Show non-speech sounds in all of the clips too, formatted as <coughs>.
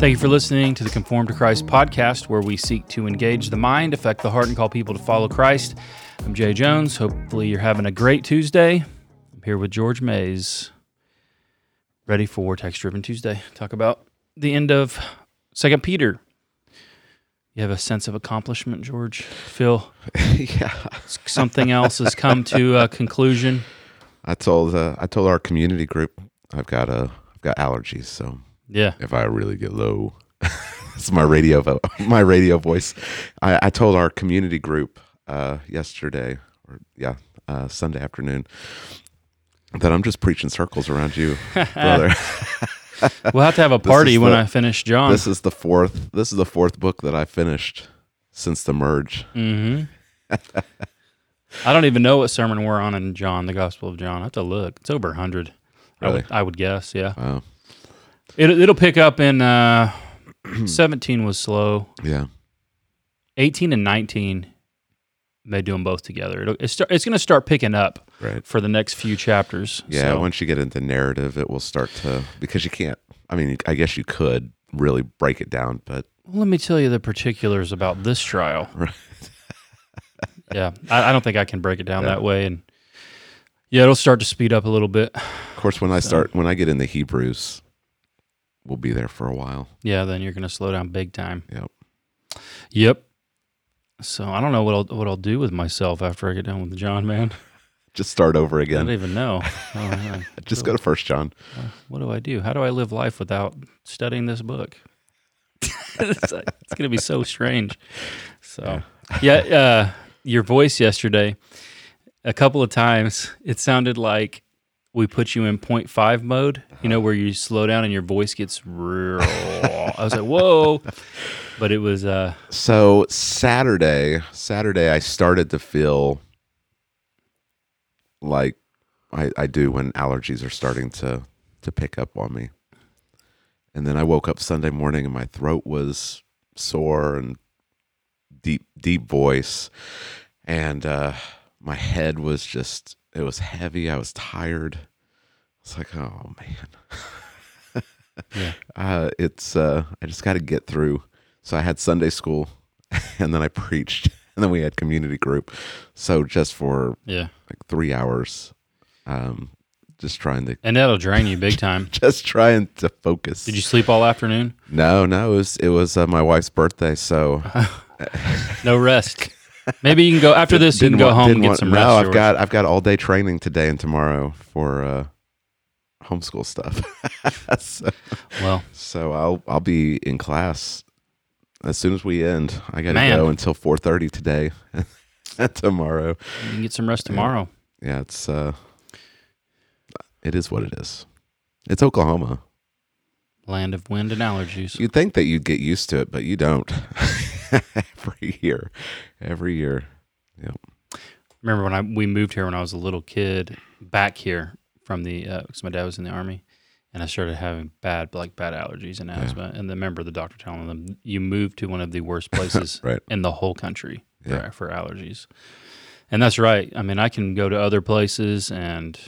Thank you for listening to the Conformed to Christ podcast, where we seek to engage the mind, affect the heart, and call people to follow Christ. I'm Jay Jones. Hopefully, you're having a great Tuesday. I'm here with George Mays, ready for Text Driven Tuesday. Talk about the end of Second Peter. You have a sense of accomplishment, George. Feel <laughs> yeah. something else has come to a conclusion. I told uh, I told our community group I've got a I've got allergies, so Yeah. if I really get low, <laughs> it's my radio vo- <laughs> my radio voice. I, I told our community group uh, yesterday, or yeah, uh, Sunday afternoon, that I'm just preaching circles around you, <laughs> brother. We'll have to have a party when the- I finish John. this is the fourth. This is the fourth book that I finished since the merge. hmm I don't even know what sermon we're on in John, the Gospel of John. I have to look. It's over 100. I, Really? would, I would guess, yeah. Wow. It, it'll pick up in uh, <clears throat> 17 was slow. Yeah. 18 and 19 may do them both together. It'll, it's, start, it's going to start picking up Right. for the next few chapters. Yeah, So, once you get into narrative, it will start to because you can't. I mean, I guess you could really break it down, but let me tell you the particulars about this trial. <laughs> Right. <laughs> yeah, I, I don't think I can break it down Yeah. that way. And yeah, it'll start to speed up a little bit. of course, when I start when I get into Hebrews, we'll be there for a while. Yeah, then you're going to slow down big time. Yep. Yep. So I don't know what I'll what I'll do with myself after I get done with John, man. <laughs> Just start over again. I don't even know. <laughs> Oh. <laughs> Just go to First John. What do I do? How do I live life without studying this book? it's, like- it's going to be so strange. So, yeah, uh, your voice yesterday, a couple of times, it sounded like we put you in 0.5 mode, you know, where you slow down and your voice gets real. I was like, whoa. But it was, uh, So Saturday, Saturday, I started to feel like I, I do when allergies are starting to to pick up on me. And then I woke up Sunday morning and my throat was sore and deep deep voice and uh my head was just it was heavy. I was tired. It's like, oh man. Yeah. <laughs> Uh it's uh I just got to get through. So I had Sunday school <laughs> and then I preached <laughs> and then we had community group. So just for yeah. like 3 hours um just trying to And that'll drain you big time. just trying to focus. Did you sleep all afternoon? No, no, it was it was uh, my wife's birthday, so No rest. Maybe you can go after this. You can go want- home and get want- some no, rest. I've got I've got all day training today and tomorrow for uh, homeschool stuff. <laughs> so, well. so I'll I'll be in class as soon as we end. I got to go until four thirty today <laughs> and tomorrow. You can get some rest tomorrow. Yeah, it's uh, it is what it is. It's Oklahoma. Land of wind and allergies. You'd think that you'd get used to it, but you don't. <laughs> <laughs> every year, every year. Yep. Remember when I we moved here when I was a little kid back here from the uh, because my dad was in the army, and I started having bad like bad allergies and asthma. And then remember the doctor telling them you moved to one of the worst places <laughs> Right. in the whole country Yeah. for, for allergies. And that's right. I mean, I can go to other places and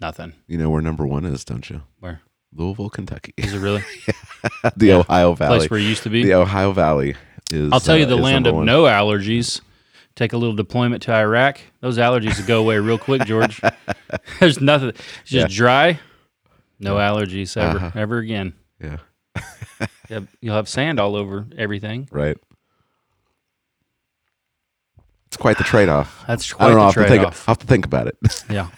nothing. You know where number one is, don't you? Where Louisville, Kentucky. is it really <laughs> the Yeah. Ohio Valley. place where you used to be? the Ohio Valley is. I'll tell you, uh, the land of one. no allergies. Take a little deployment to Iraq. Those allergies will go away real quick, George. <laughs> There's nothing. It's just dry. No allergies ever, Uh-huh. ever again. Yeah, <laughs> You'll have sand all over everything. right. It's quite the trade-off. <sighs> That's I quite don't know. the I'll have, to think, trade-off. I'll have to think about it. <laughs> Yeah.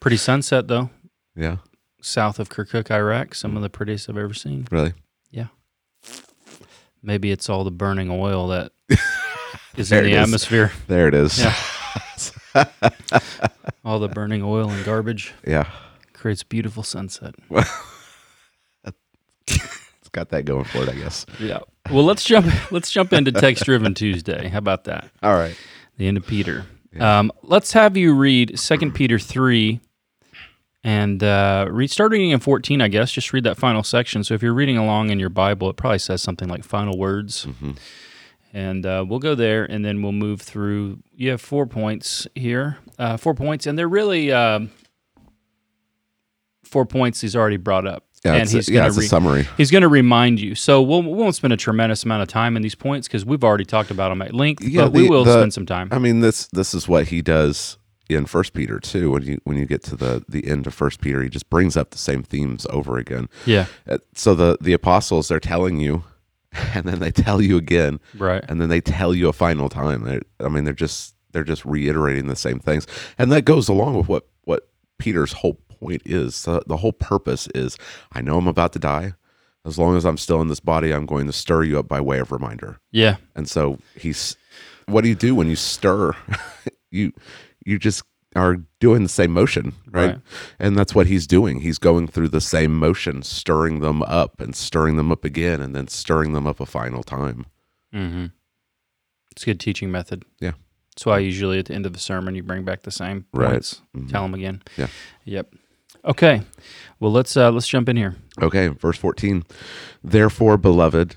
Pretty sunset though, yeah, south of Kirkuk, Iraq. Some of the prettiest I've ever seen. really. Maybe it's all the burning oil that <laughs> is in the is. atmosphere. There it is. Yeah. <laughs> All the burning oil and garbage yeah. creates beautiful sunset. <laughs> It's got that going for it, I guess. Yeah. Well, let's jump. Let's jump into text driven Tuesday. How about that? All right. The end of Peter. Yeah. Um, let's have you read Second Peter three, and uh, read. Start reading in fourteen. I guess just read that final section. So if you're reading along in your Bible, it probably says something like final words. Mhm. And uh, we'll go there, and then we'll move through. You have four points here, uh, four points, and they're really um four points he's already brought up. Yeah, and it's, he's a, yeah, it's a summary. He's going to remind you. So we'll, we won't spend a tremendous amount of time in these points because we've already talked about them at length. Yeah, but we will the- spend some time. I mean, this this is what he does in First Peter too. When you when you get to the the end of First Peter, he just brings up the same themes over again. yeah, Uh, So the the apostles they're telling you, <laughs> and then they tell you again, right. and then they tell you a final time. They're, I mean, they're just they're just reiterating the same things, and that goes along with what what Peter's whole point is. The, the whole purpose is, I know I'm about to die. As long as I'm still in this body, I'm going to stir you up by way of reminder. Yeah, And so he's, what do you do when you stir? <laughs> you you just are doing the same motion, right? Right. And that's what he's doing. He's going through the same motion, stirring them up and stirring them up again, and then stirring them up a final time. mm-hmm. it's a good teaching method. Yeah. That's why usually at the end of the sermon you bring back the same Right. points. Mhm. Tell them again. Yeah. Yep. Okay. Well, let's uh, let's jump in here. Okay, verse 14. Therefore, beloved,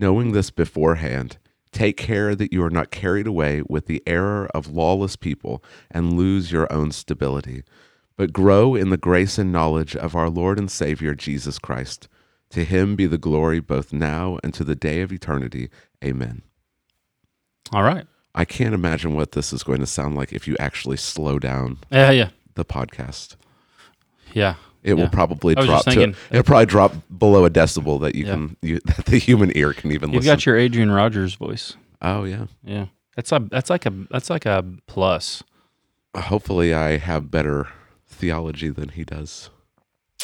knowing this beforehand, take care that you are not carried away with the error of lawless people and lose your own stability, but grow in the grace and knowledge of our Lord and Savior Jesus Christ. To him be the glory both now and to the day of eternity. Amen. All right. I can't imagine what this is going to sound like if you actually slow down Yeah. Yeah. the podcast. Yeah. It will probably drop to it'll probably drop below a decibel that you Yeah. can you, <laughs> that the human ear can even You've listen. got your Adrian Rogers voice. oh yeah. Yeah. That's a that's like a that's like a plus. Hopefully, I have better theology than he does.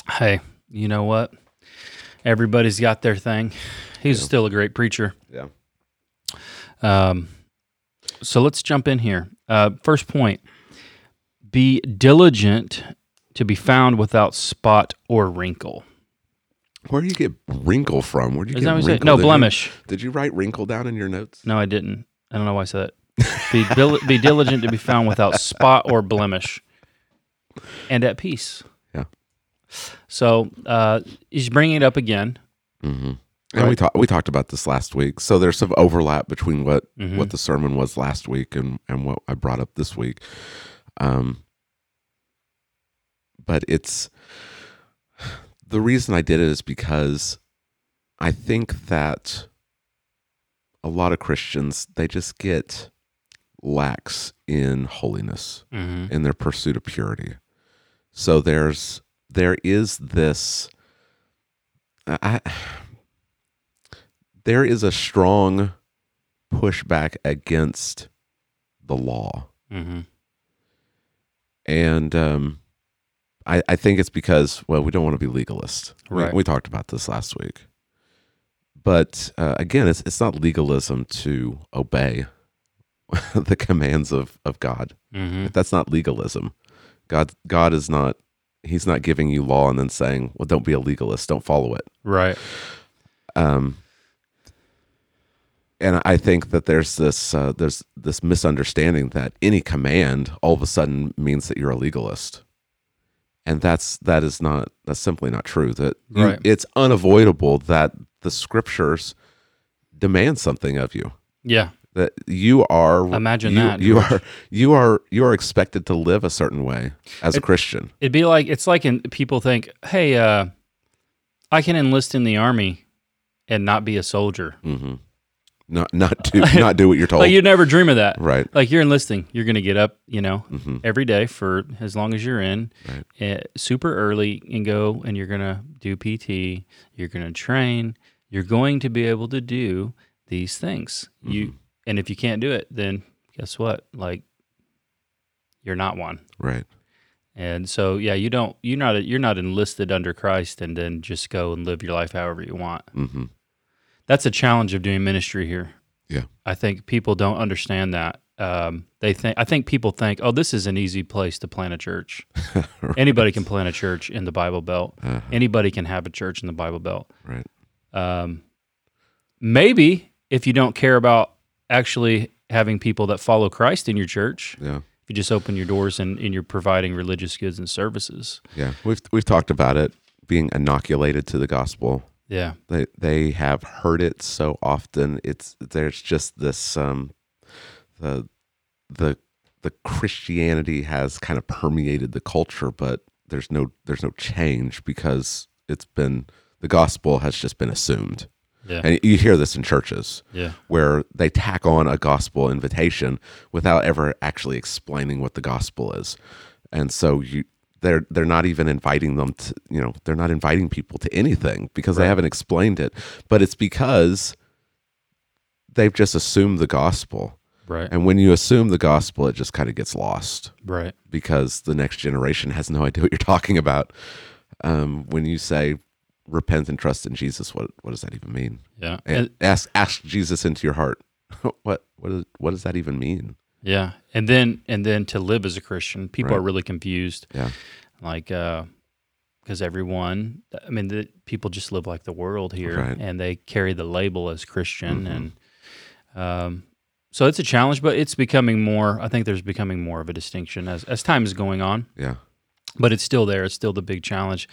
Hey, you know what? Everybody's got their thing. He's Yeah. still a great preacher. Yeah. Um, so let's jump in here. Uh, first point: Be diligent to be found without spot or wrinkle. Where do you get wrinkle from? Where do you Is get you wrinkle? No Did you- blemish. Did you write wrinkle down in your notes? No, I didn't. I don't know why I said that. Be, dil- be diligent to be found without spot or blemish, and at peace. Yeah. So uh, he's bringing it up again. Mm-hmm. And we talked we talked about this last week. So there's some overlap between what Mhm. what the sermon was last week and and what I brought up this week. Um, but it's the reason I did it is because I think that a lot of Christians they just get lax in holiness Mm-hmm. in their pursuit of purity. So there's there is this I, there is a strong pushback against the law. Mm-hmm. And um, I, I think it's because, well, we don't want to be legalist. We- Right. We, talked about this last week. But uh, again, it's, it's not legalism to obey <laughs> the commands of, of God. Mm-hmm. That's not legalism. God God is not he's not giving you law and then saying, "Well, don't be a legalist, don't follow it." Right. Um and I think that there's this uh, there's this misunderstanding that any command all of a sudden means that you're a legalist. And that's that is not that's simply not true. That you, Right. it's unavoidable that the scriptures demand something of you. Yeah. That you are Imagine you, that, you are you are you are expected to live a certain way as a Christian. It'd be like it's like in, people think, "Hey, uh, I can enlist in the army and not be a soldier." hmm Not not do not do what you're <laughs> told. Like you never dream of that. right. Like you're enlisting, you're going to get up, you know, hmm every day for as long as you're in, Right. eh, super early and go, and you're going to do PT. You're going to train. You're going to be able to do these things. You and if you can't do it, then guess what? Like you're not one. Right. And so, yeah, you don't you're not you're not enlisted under Christ and then just go and live your life however you want. hmm That's a challenge of doing ministry here. Yeah. I think people don't understand that um, they think I think people think, oh, this is an easy place to plant a church. <laughs> Anybody can plant a church in the Bible Belt. Uh-huh. Anybody can have a church in the Bible Belt. Right. Um, maybe if you don't care about actually having people that follow Christ in your church, Yeah. if you just open your doors and, and you're providing religious goods and services. Yeah. We've we've talked about it being inoculated to the gospel. Yeah. They they have heard it so often. It's there's just this um the the the Christianity has kind of permeated the culture, but there's no there's no change because it's been the gospel has just been assumed. Yeah. And you hear this in churches Yeah. where they tack on a gospel invitation without ever actually explaining what the gospel is. And so you they're they're not even inviting them to you know, they're not inviting people to anything because they haven't explained it. But it's because they've just assumed the gospel. Right. And when you assume the gospel, it just kind of gets lost Right. because the next generation has no <laughs> idea what you're talking about. Um, when you say repent and trust in Jesus, what what does that even mean? Yeah. And And, ask ask Jesus into your heart. <laughs> what what is, what does that even mean? Yeah. And then and then to live as a Christian, people Right. are really confused. Yeah. Like uh because everyone I mean the people just live like the world here Right. and they carry the label as Christian Mhm. and um so it's a challenge, but it's becoming more. I think there's becoming more of a distinction as as time is going on. Yeah. but it's still there. It's still the big challenge,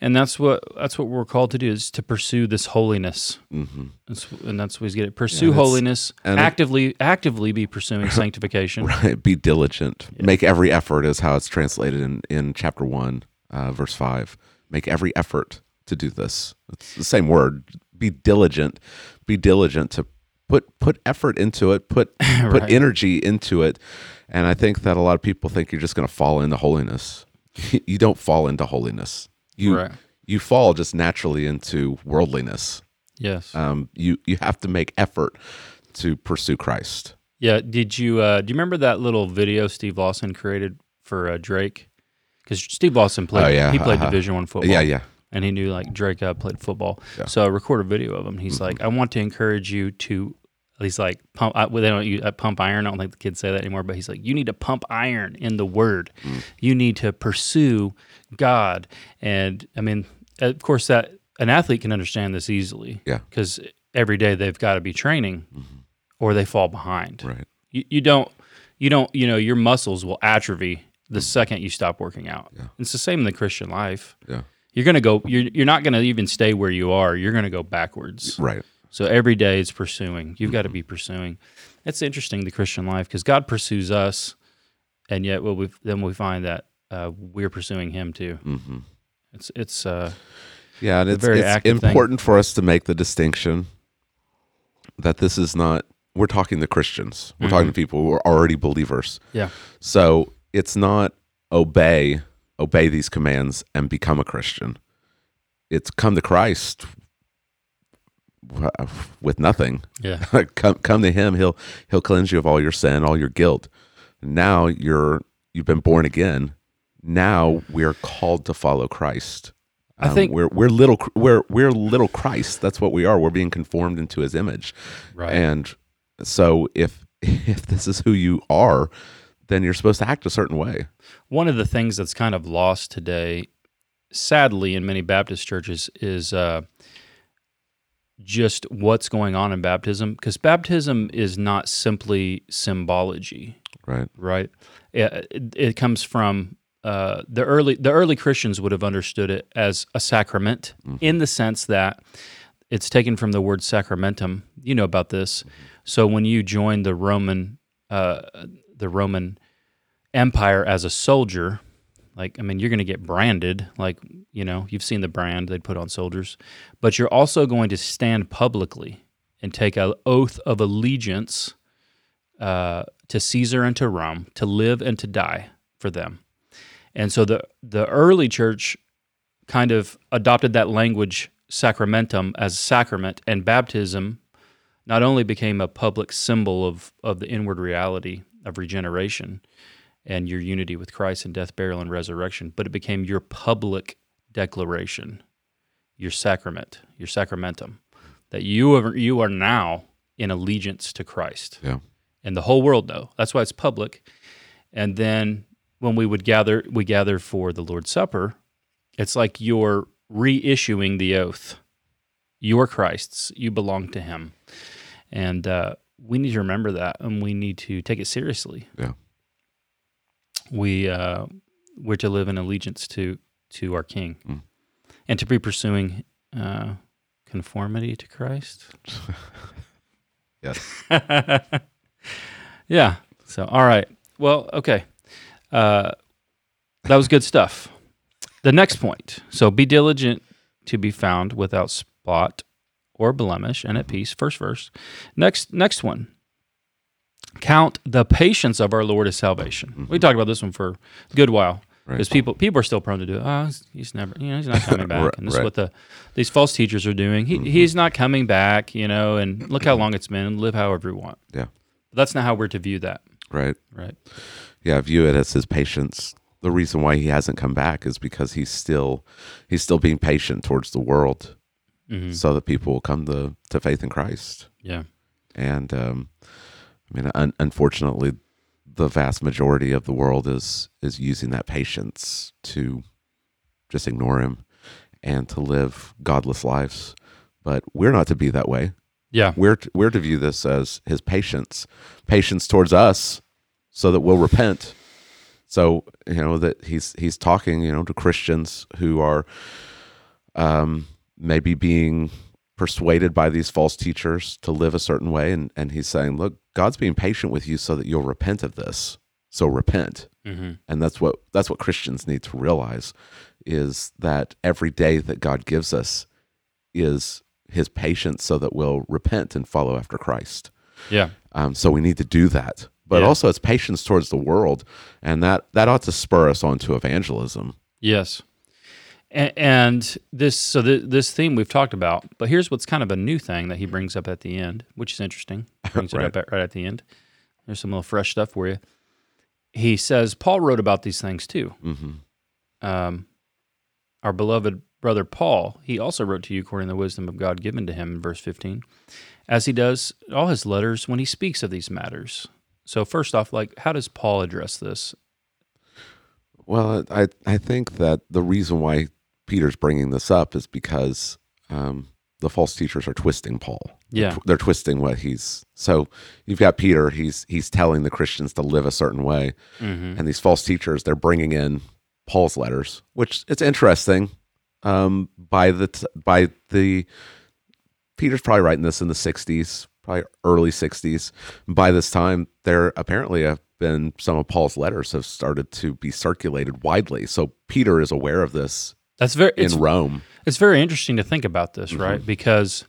and that's what that's what we're called to do is to pursue this holiness. hmm That's, and that's what we get it. Pursue that's- holiness. and it- actively actively be pursuing <laughs> sanctification. Right. Be diligent. Yeah. Make every effort is how it's translated in in chapter one, uh, verse five. Make every effort to do this. It's the same word. Be diligent. Be diligent to put put effort into it. Put <laughs> put energy into it. And I think that a lot of people think you're just going to fall into holiness. <laughs> you don't fall into holiness. You Right. you fall just naturally into worldliness. Yes. Um, you you have to make effort to pursue Christ. yeah. Did you uh, do you remember that little video Steve Lawson created for uh, Drake? Because Steve Lawson played. Oh, yeah, He played uh-huh. Division One football. Yeah, yeah, and he knew like Drake uh, played football. Yeah. So I recorded a video of him. He's like, I want to encourage you to at least like pump. I, well, they don't use uh, pump iron. I don't think the kids say that anymore. But he's like, you need to pump iron in the Word. Mm. You need to pursue God. And I mean, of course, that an athlete can understand this easily. Yeah. Because every day they've got to be training, mm-hmm. or they fall behind. right. You, you don't. You don't. You know, your muscles will atrophy the mm-hmm. second you stop working out. Yeah. It's the same in the Christian life Yeah, you're gonna go you're you're not gonna even stay where you are you're gonna go backwards right. so every day is pursuing you've got to mm-hmm. be pursuing it's interesting the christian life because god pursues us and yet well we then we find that uh, we're pursuing him too hmm it's it's uh Yeah, and it's, very it's active thing. important for us to make the distinction that this is not. We're talking to Christians. We're talking to people who are already believers. Mm-hmm. yeah So it's not obey obey these commands and become a Christian. It's come to Christ with nothing. yeah <laughs> come come to him he'll he'll cleanse you of all your sin all your guilt now you're you've been born again now we're called to follow christ. Um, I think- we're we're little we're we're little christ. That's what we are. We're being conformed into his image. Right. And so if <laughs> if this is who you are then you're supposed to act a certain way. One of the things that's kind of lost today sadly in many baptist churches is uh just what's going on in baptism because baptism is not simply symbology. Right. Right? It, it, it comes from uh, the early the early Christians would have understood it as a sacrament in the sense that it's taken from the word sacramentum. You know about this. So when you join the Roman uh, the Roman Empire as a soldier, like I mean, you're going to get branded. Like you know, you've seen the brand they'd put on soldiers, but you're also going to stand publicly and take an oath of allegiance uh, to Caesar and to Rome, to live and to die for them. And so the the early church kind of adopted that language sacramentum as sacrament, and baptism not only became a public symbol of of the inward reality of regeneration and your unity with Christ in death, burial, and resurrection, but it became your public declaration, your sacrament, your sacramentum, that you are you are now in allegiance to Christ yeah and the whole world know. That's why it's public. And then when we would gather, we gather for the Lord's Supper. It's like you're reissuing the oath. You're Christ's. You belong to Him, and uh, we need to remember that, and we need to take it seriously. Yeah. We uh, we're to live in allegiance to to our King, Mm. and to be pursuing uh, conformity to Christ. <laughs> Yes. <laughs> yeah. So, all right. Well, okay. Uh, that was good stuff. The next point. So, be diligent to be found without spot or blemish and at peace. First verse. Next, next one. Count the patience of our Lord as salvation. We talked about this one for a good while Right. because people people are still prone to do it. Oh, he's, never, you know, he's not coming <laughs> back. Right, and this is what the these false teachers are doing. He, He's not coming back, you know. And look how long it's been. Live however you want. Yeah. But that's not how we're to view that, Right. right? Yeah. View it as his patience. The reason why he hasn't come back is because he's still he's still being patient towards the world, hmm so that people will come to to faith in Christ. Yeah. And um, I mean, un- unfortunately, the vast majority of the world is is using that patience to just ignore him and to live godless lives. But we're not to be that way. Yeah. We're to, we're to view this as his patience, patience towards us, so that we'll repent. So you know that he's he's talking, you know, to Christians who are um, maybe being persuaded by these false teachers to live a certain way, and and he's saying, look, God's being patient with you so that you'll repent of this. So repent hmm and that's what that's what Christians need to realize is that every day that God gives us is his patience so that we'll repent and follow after Christ. Yeah. Um, so we need to do that. But Yeah. also it's patience towards the world and that that ought to spur us on to evangelism. Yes. And, and this, so th- this theme we've talked about, but here's what's kind of a new thing that he brings up at the end, which is interesting. <laughs> Brings Right. it up at, right at the end. There's some little fresh stuff for you. He says Paul wrote about these things too. hmm um, our beloved brother Paul, he also wrote to you according to the wisdom of God given to him in verse 15, as he does all his letters when he speaks of these matters. So, first off, like, how does Paul address this? Well, I I think that the reason why Peter's bringing this up is because um, the false teachers are twisting Paul. Yeah. they're twisting what he's. So you've got Peter. He's he's telling the Christians to live a certain way, Mm-hmm. and these false teachers they're bringing in Paul's letters, which it's interesting. Um, by the t- by the Peter's probably writing this in the '60s, probably early '60s. By this time, there apparently have been some of Paul's letters have started to be circulated widely. So Peter is aware of this That's very it's, in Rome. it's very interesting to think about this, Mm-hmm. right? Because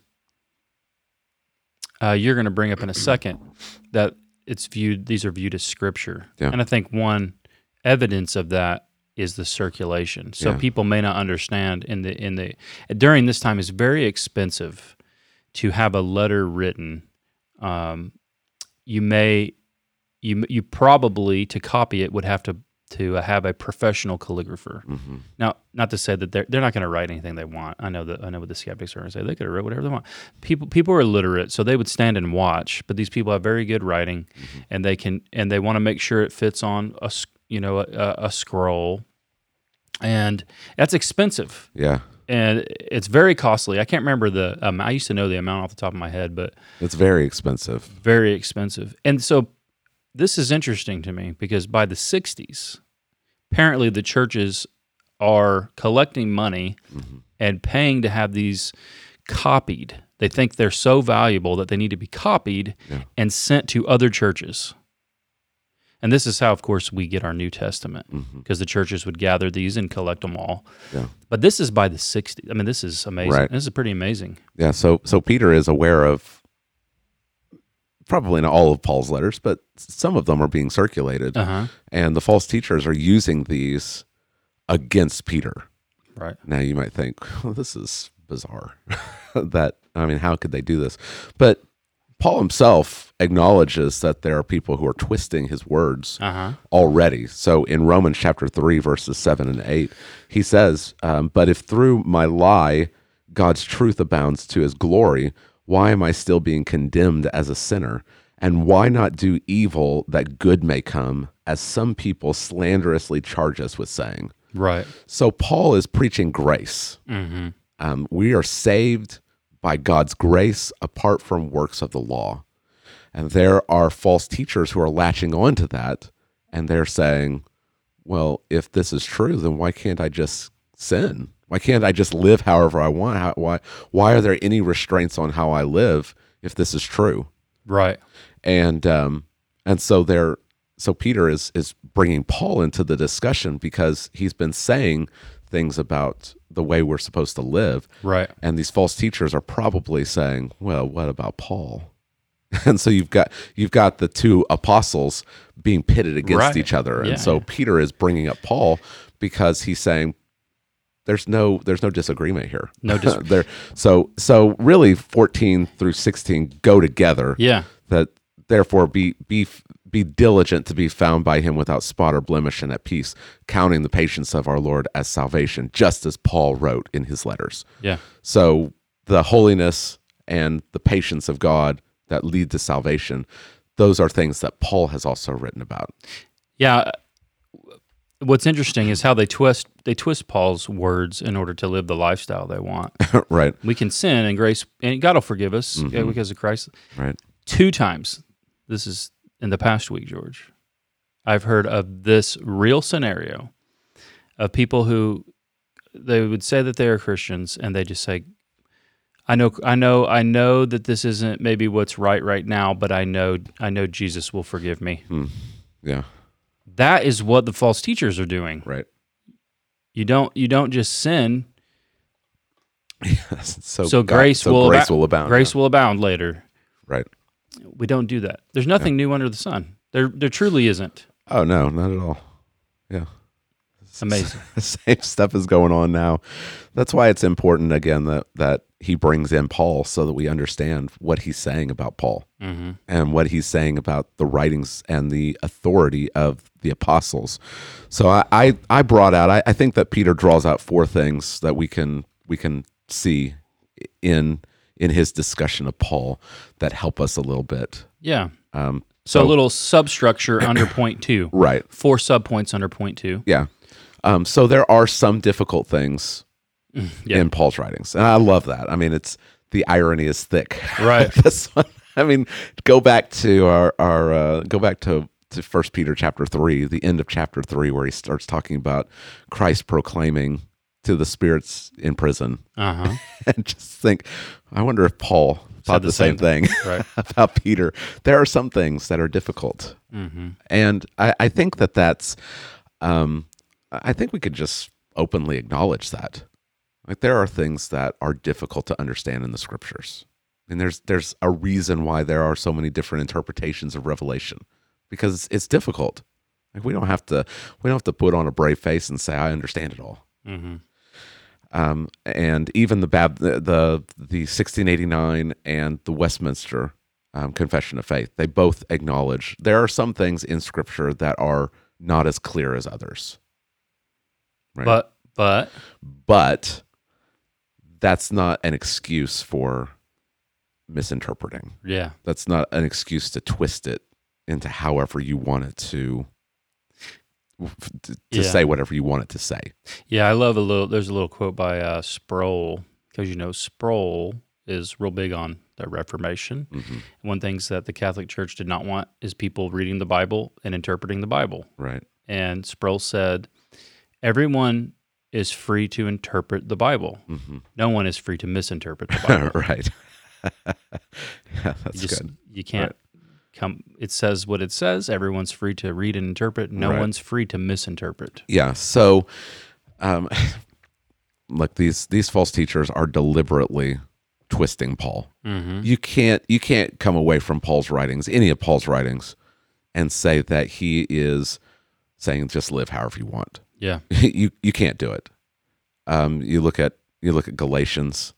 uh, you're going to bring up in a second that it's viewed; these are viewed as scripture, Yeah. and I think one evidence of that is the circulation. So Yeah. people may not understand in the in the during this time it's very expensive to have a letter written. Um, you may you you probably to copy it would have to to have a professional calligrapher. hmm Now, not to say that they're they're not going to write anything they want. I know that I know what the skeptics are going to say. They could have wrote whatever they want. People people are illiterate, so they would stand and watch. But these people have very good writing, and they can and they want to make sure it fits on a s- you know a, a scroll, and that's expensive Yeah, and it's very costly. I can't remember the. Um, I used to know the amount off the top of my head, but it's very expensive. very expensive. And so this is interesting to me because by the 60s, apparently the churches are collecting money Mhm. and paying to have these copied. They think they're so valuable that they need to be copied Yeah. and sent to other churches. And this is how, of course, we get our New Testament because the churches would gather these and collect them all. Yeah. But this is by the 60s. I mean, this is amazing. Right. This is pretty amazing. Yeah, so so Peter is aware of probably not all of Paul's letters, but some of them are being circulated, Uh huh. and the false teachers are using these against Peter. Right. Now you might think, well, this is bizarre. <laughs> that I mean, how could they do this? But Paul himself acknowledges that there are people who are twisting his words Uh huh. already. So in Romans chapter 3, verses 7 and 8, he says, um, But if through my lie God's truth abounds to his glory, why am I still being condemned as a sinner? And why not do evil that good may come, as some people slanderously charge us with saying? Right. So Paul is preaching grace. Mm-hmm. Um, we are saved by God's grace apart from works of the law. And there are false teachers who are latching on to that and they're saying, well, if this is true, then why can't I just sin? Why can't I just live however I want? How, why, why are there any restraints on how I live if this is true? Right. And um, and so they're so Peter is is bringing Paul into the discussion because he's been saying things about the way we're supposed to live, Right. and these false teachers are probably saying, "Well, what about Paul?" <laughs> And so you've got you've got the two apostles being pitted against Right. each other, and Yeah, so. Peter is bringing up Paul because he's saying there's no there's no disagreement here. No dis- <laughs> there. So so really, fourteen through sixteen go together Yeah. that therefore be be be diligent to be found by him without spot or blemish and at peace counting the patience of our lord as salvation just as paul wrote in his letters Yeah. so the holiness and the patience of god that lead to salvation those are things that paul has also written about Yeah. What's interesting is how they twist they twist Paul's words in order to live the lifestyle they want. <laughs> right We can sin and grace, and God will forgive us Mhm. because of Christ. right Two times, this is in the past week, George. I've heard of this real scenario of people who they would say that they are Christians, and they just say, "I know, I know, I know that this isn't maybe what's right right now, but I know, I know Jesus will forgive me." Hmm. yeah That is what the false teachers are doing. right You don't, you don't just sin. <laughs> so So God- grace so will grace will abound Grace will abound later. right We don't do that. There's nothing new under the sun. There, there truly isn't. oh no not at all yeah Amazing. the <laughs> same stuff is going on now. That's why it's important again that that he brings in Paul so that we understand what he's saying about Paul hmm and what he's saying about the writings and the authority of the apostles. So I I, I brought out I, I think that Peter draws out four things that we can we can see in in his discussion of Paul that help us a little bit. Yeah. Um, So, a little substructure under point two. <coughs> right. Four subpoints under point two. Yeah. Um, so there are some difficult things Yeah. in Paul's writings, and I love that. I mean, it's the irony is thick. Right. <laughs> this one, I mean, go back to our our uh, go back to to First Peter chapter three, the end of chapter three, where he starts talking about Christ proclaiming to the spirits in prison, Uh huh. <laughs> and just think, I wonder if Paul thought the the, same, same thing Right. <laughs> about Peter. There are some things that are difficult. Mm-hmm. And I, I think that that's, um, I think we could just openly acknowledge that. Like there are things that are difficult to understand in the scriptures. And there's there's a reason why there are so many different interpretations of Revelation because it's, it's difficult. Like we don't have to we don't have to put on a brave face and say I understand it all. Mm-hmm. Um, and even the Bab the the, the 1689 and the Westminster um, Confession of Faith, they both acknowledge there are some things in Scripture that are not as clear as others. Right. But but but that's not an excuse for misinterpreting. yeah. That's not an excuse to twist it into however you want it to to Yeah. say whatever you want it to say. Yeah, I love a little. There's a little quote by uh, Sproul because you know Sproul is real big on the Reformation. Mhm. One things that the Catholic Church did not want is people reading the Bible and interpreting the Bible. Right. And Sproul said, "Everyone is free to interpret the Bible. hmm No one is free to misinterpret the <laughs> Bible. right. <laughs> yeah, you that's just good. you can't come. It says what it says. Everyone's free to read and interpret. No Right. one's free to misinterpret. Yeah. So, um, <laughs> look these these false teachers are deliberately twisting Paul. Mm-hmm. You can't you can't come away from Paul's writings, any of Paul's writings, and say that he is saying just live however you want. Yeah. <laughs> you you can't do it. Um, you look at you look at Galatians.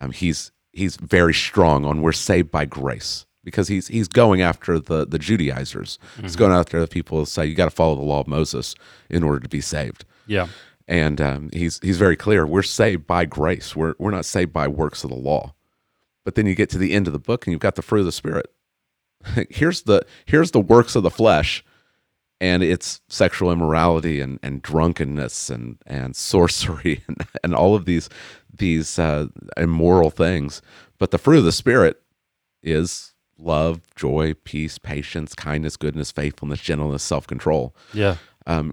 Um, he's he's very strong on we're saved by grace because he's he's going after the the Judaizers. He's going after the people who say you got to follow the law of Moses in order to be saved. Yeah. And um, he's he's very clear. We're saved by grace. We're we're not saved by works of the law. But then you get to the end of the book and you've got the fruit of the spirit. <laughs> here's the here's the works of the flesh and it's sexual immorality and, and drunkenness and, and sorcery <laughs> and, and all of these these uh, immoral things. But the fruit of the spirit is love, joy, peace, patience, kindness, goodness, faithfulness, gentleness, self control. Yeah. Um,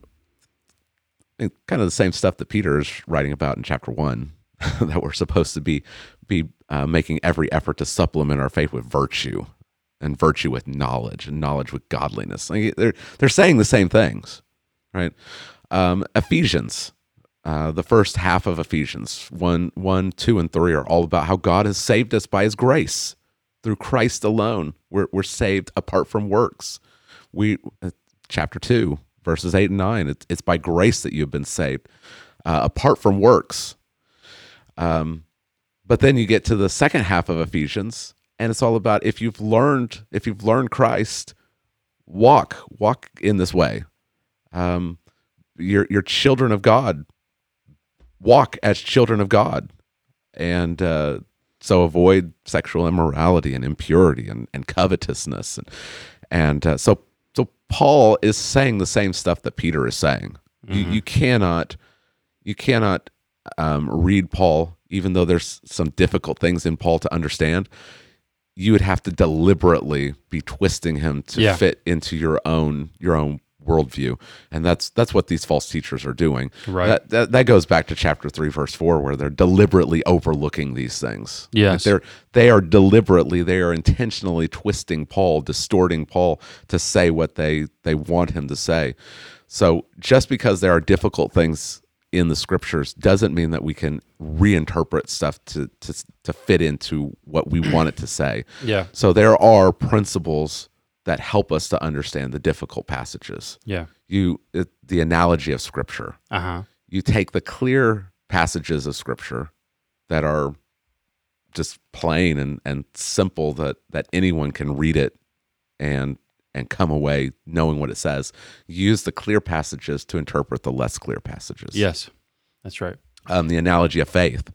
and kind of the same stuff that Peter is writing about in chapter one, <laughs> that we're supposed to be be uh, making every effort to supplement our faith with virtue, and virtue with knowledge, and knowledge with godliness. Like they're they're saying the same things, right? Um, Ephesians, uh, the first half of Ephesians one, one, two, and three are all about how God has saved us by His grace through Christ alone. We're we're saved apart from works. We uh, chapter two, verses eight and nine. It's, it's by grace that you have been saved, uh, apart from works. Um, but then you get to the second half of Ephesians, and it's all about if you've learned if you've learned Christ, walk walk in this way. Um, you're you're children of God. Walk as children of God, and uh, so avoid sexual immorality and impurity and, and covetousness and and uh, so so Paul is saying the same stuff that Peter is saying. You, you cannot you cannot um, read Paul even though there's some difficult things in Paul to understand. You would have to deliberately be twisting him to Yeah. fit into your own your own worldview, and that's that's what these false teachers are doing. Right. That, that that goes back to chapter three, verse four, where they're deliberately overlooking these things. Like they're they are deliberately, they are intentionally twisting Paul, distorting Paul to say what they they want him to say. So just because there are difficult things in the scriptures doesn't mean that we can reinterpret stuff to to to fit into what we want it to say. Yeah. So there are principles that help us to understand the difficult passages. Yeah. You it, the analogy of scripture Uh huh. you take the clear passages of scripture that are just plain and, and simple that, that anyone can read it and and come away knowing what it says. Use the clear passages to interpret the less clear passages. Yes. That's right. Um, the analogy of faith.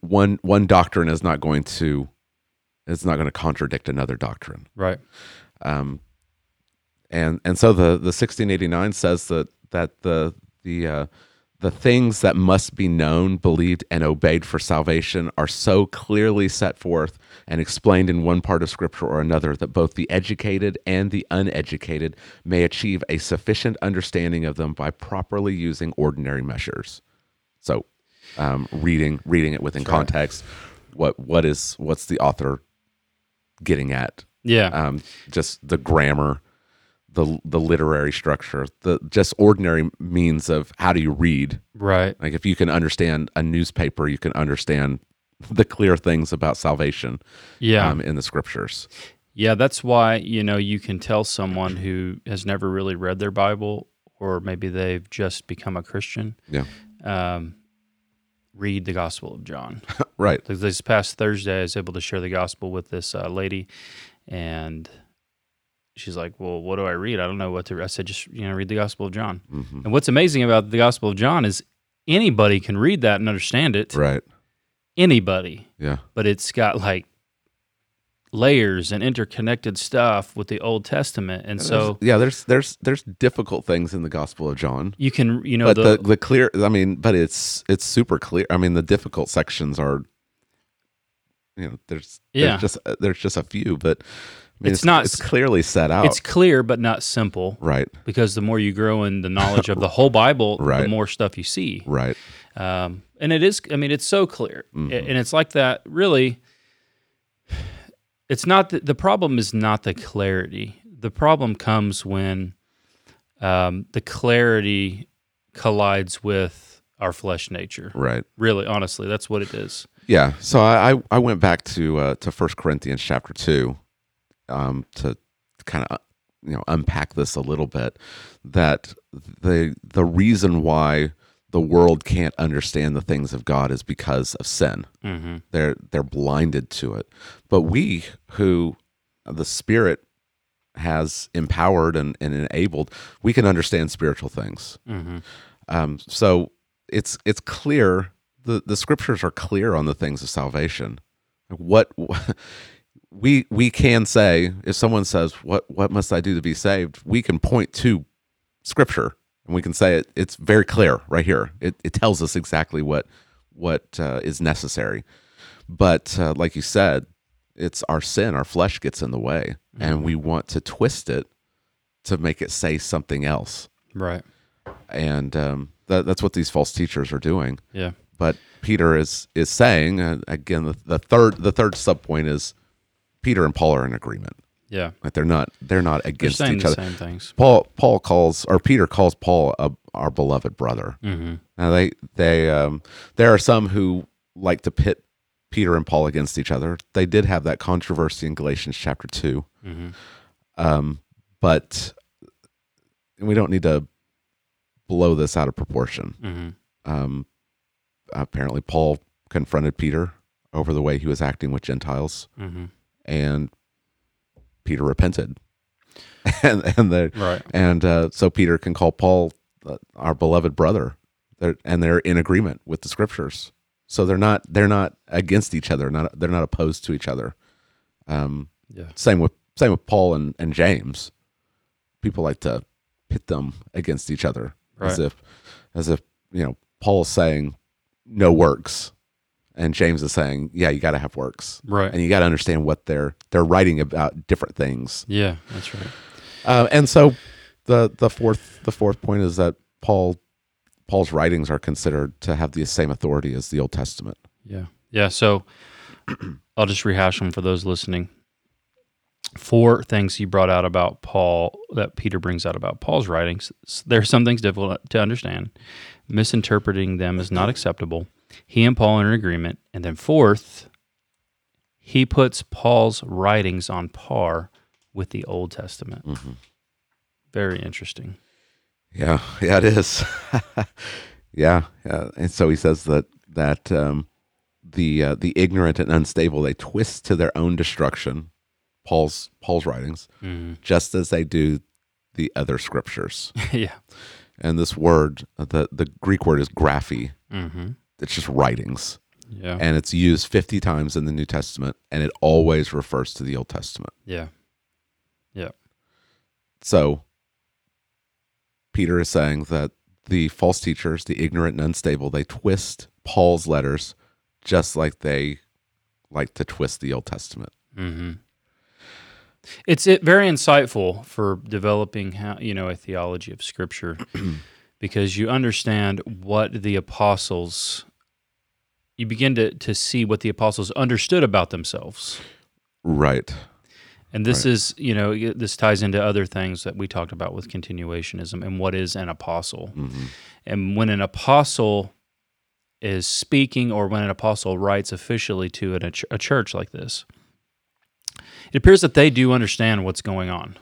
One one doctrine is not going to it's not going to contradict another doctrine Right. Um, and and so the the 1689 says that that the the uh, the things that must be known, believed, and obeyed for salvation are so clearly set forth and explained in one part of Scripture or another that both the educated and the uneducated may achieve a sufficient understanding of them by properly using ordinary measures. So, um, reading reading it within That's right. context, what what is what's the author getting at? Yeah. um, just the grammar, the the literary structure, the just ordinary means of how do you read. right. Like if you can understand a newspaper, you can understand the clear things about salvation Yeah. um, in the scriptures. Yeah, that's why, you know, you can tell someone who has never really read their Bible or maybe they've just become a Christian, Yeah, um, read the Gospel of John. <laughs> right. This past Thursday, I was able to share the gospel with this uh, lady, and she's like, "Well, what do I read? I don't know what to." I said, "Just you know, read the Gospel of John." hmm And what's amazing about the Gospel of John is anybody can read that and understand it. Right. Anybody, Yeah. but it's got like layers and interconnected stuff with the Old Testament, and so yeah, there's there's there's difficult things in the Gospel of John. you can, you know, but the, the, the clear i mean but it's it's super clear i mean the difficult sections are you know there's Yeah. there's just uh, there's just a few but I mean, It's not it's clearly set out. it's clear but not simple. Right. Because the more you grow in the knowledge of the <laughs> whole Bible, the more stuff you see. right. Um, and it is i mean it's so clear. Mhm. and it's like that really it's not the, the problem is not the clarity. The problem comes when um, the clarity collides with our flesh nature. Right. Really honestly that's what it is yeah so i i, went back to uh to first corinthians chapter 2 um to kind of you know unpack this a little bit that the the reason why the world can't understand the things of god is because of sin mm-hmm. they're they're blinded to it but we who the spirit has empowered and, and enabled we can understand spiritual things Mm-hmm. um, so it's it's clear the the scriptures are clear on the things of salvation what <laughs> we we can say if someone says what what must I do to be saved, we can point to scripture and we can say it it's very clear right here. It it tells us exactly what what uh, is necessary. But uh, like you said, it's our sin, our flesh gets in the way, and we want to twist it to make it say something else. Right. And um, that, that's what these false teachers are doing. Yeah. But Peter is is saying, and again, the, the third the third sub point is Peter and Paul are in agreement. Yeah. Like they're not they're not They're against saying each the other. same things. Paul Paul calls or Peter calls Paul a, our beloved brother. Mm-hmm. Now they they um, there are some who like to pit Peter and Paul against each other. They did have that controversy in Galatians chapter 2 Mm-hmm. um, but we don't need to blow this out of proportion. Mm-hmm. Um, apparently, Paul confronted Peter over the way he was acting with Gentiles, Mm-hmm. and Peter repented, <laughs> and and the Right. and uh, so Peter can call Paul uh, our beloved brother, they're, and they're in agreement with the scriptures. So they're not they're not against each other. Not they're not opposed to each other. Um, Yeah. same with same with Paul and, and James. People like to pit them against each other as if as if you know Paul is saying no works, and James is saying yeah you got to have works, Right. and you got to understand what they're they're writing about different things. Yeah. That's right. Uh, and so the the fourth the fourth point is that Paul Paul's writings are considered to have the same authority as the Old Testament. Yeah. Yeah. So <clears throat> I'll just rehash them for those listening. Four things he brought out about Paul that Peter brings out about Paul's writings. There are some things difficult to understand. Misinterpreting them is not acceptable. He and Paul are in agreement. And then fourth, he puts Paul's writings on par with the Old Testament. Very interesting. Yeah, <laughs> yeah, it is. <laughs> yeah, yeah, and so he says that that um, the uh, the ignorant and unstable they twist to their own destruction. Paul's Paul's writings, Mhm. just as they do the other scriptures. <laughs> yeah. And this word, the the Greek word is graphi. hmm It's just writings, Yeah. and it's used fifty times in the New Testament, and it always refers to the Old Testament. yeah. Yeah. So Peter is saying that the false teachers, the ignorant and unstable, they twist Paul's letters just like they like to twist the Old Testament. hmm It's it, very insightful for developing how you know a theology of Scripture, <clears throat> because you understand what the apostles. You begin to to see what the apostles understood about themselves, Right. and this Right. is you know this ties into other things that we talked about with continuationism and what is an apostle, hmm and when an apostle is speaking or when an apostle writes officially to a, ch- a church like this, it appears that they do understand what's going on.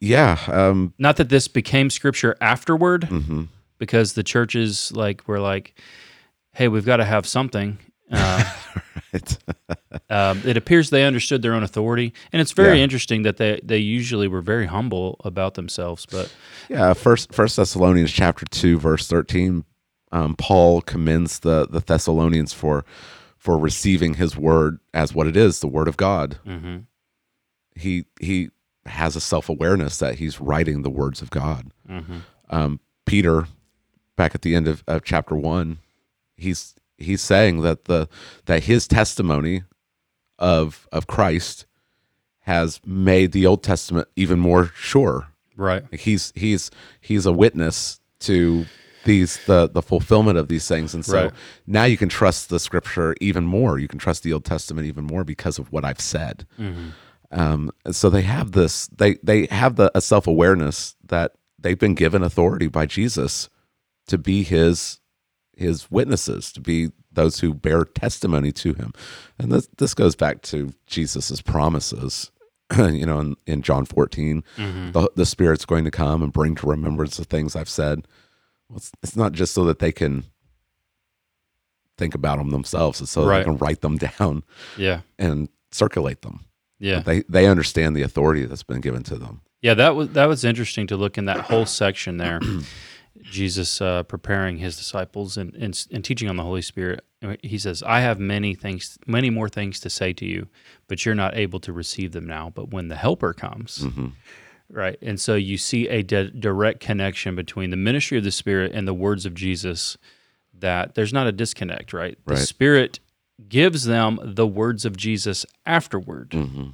Yeah. Um, Not that this became scripture afterward, mhm. because the churches like were like, "Hey, we've got to have something." <laughs> Uh, Right. <laughs> um, it appears they understood their own authority, and it's very Yeah. interesting that they they usually were very humble about themselves. But yeah. First, First Thessalonians chapter two, verse thirteen. Um, Paul commends the the Thessalonians for for receiving his word as what it is, the word of God. mhm, He he has a self awareness that he's writing the words of God. mhm, um, Peter, back at the end of, of chapter one, he's he's saying that the that his testimony of of Christ has made the Old Testament even more sure. right, he's he's he's a witness to these the the fulfillment of these things, and so Right. now you can trust the Scripture even more. You can trust the Old Testament even more because of what I've said. mhm, Um, so they have this they they have the a self awareness that they've been given authority by Jesus to be his his witnesses, to be those who bear testimony to him. And this this goes back to Jesus's promises. <laughs> you know, in, in John 14, mhm. the, the Spirit's going to come and bring to remembrance the things I've said. Well, it's, it's not just so that they can think about them themselves, it's so that Right. they can write them <laughs> down yeah, and circulate them. Yeah. They they understand the authority that's been given to them. Yeah, that was that was interesting to look in that whole section there. <clears throat> Jesus uh, preparing his disciples and, and and teaching on the Holy Spirit. He says, "I have many things, many more things to say to you, but you're not able to receive them now. But when the Helper comes." hmm Right. And so you see a di- direct connection between the ministry of the Spirit and the words of Jesus, that there's not a disconnect, right? The Right. Spirit gives them the words of Jesus afterward. hmm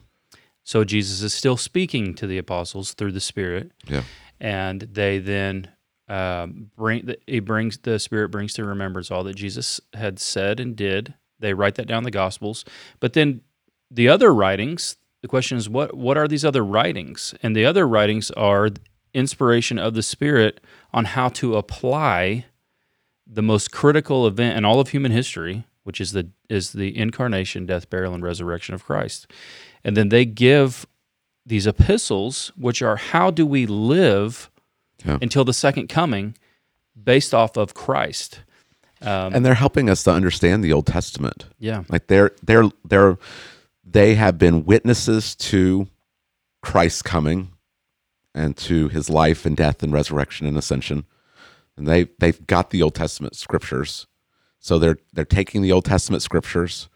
So Jesus is still speaking to the apostles through the Spirit, Yeah. and they then um, bring the, he brings the Spirit brings to remembrance all that Jesus had said and did. They write that down in the Gospels, but then the other writings. The question is, what what are these other writings? And the other writings are inspiration of the Spirit on how to apply the most critical event in all of human history, which is the is the incarnation, death, burial, and resurrection of Christ. And then they give these epistles, which are how do we live Yeah. until the second coming, based off of Christ. Um, And they're helping us to understand the Old Testament. yeah, Like they're they're they're they have been witnesses to Christ's coming and to his life and death and resurrection and ascension. And they they've got the Old Testament scriptures. So they're they're taking the Old Testament scriptures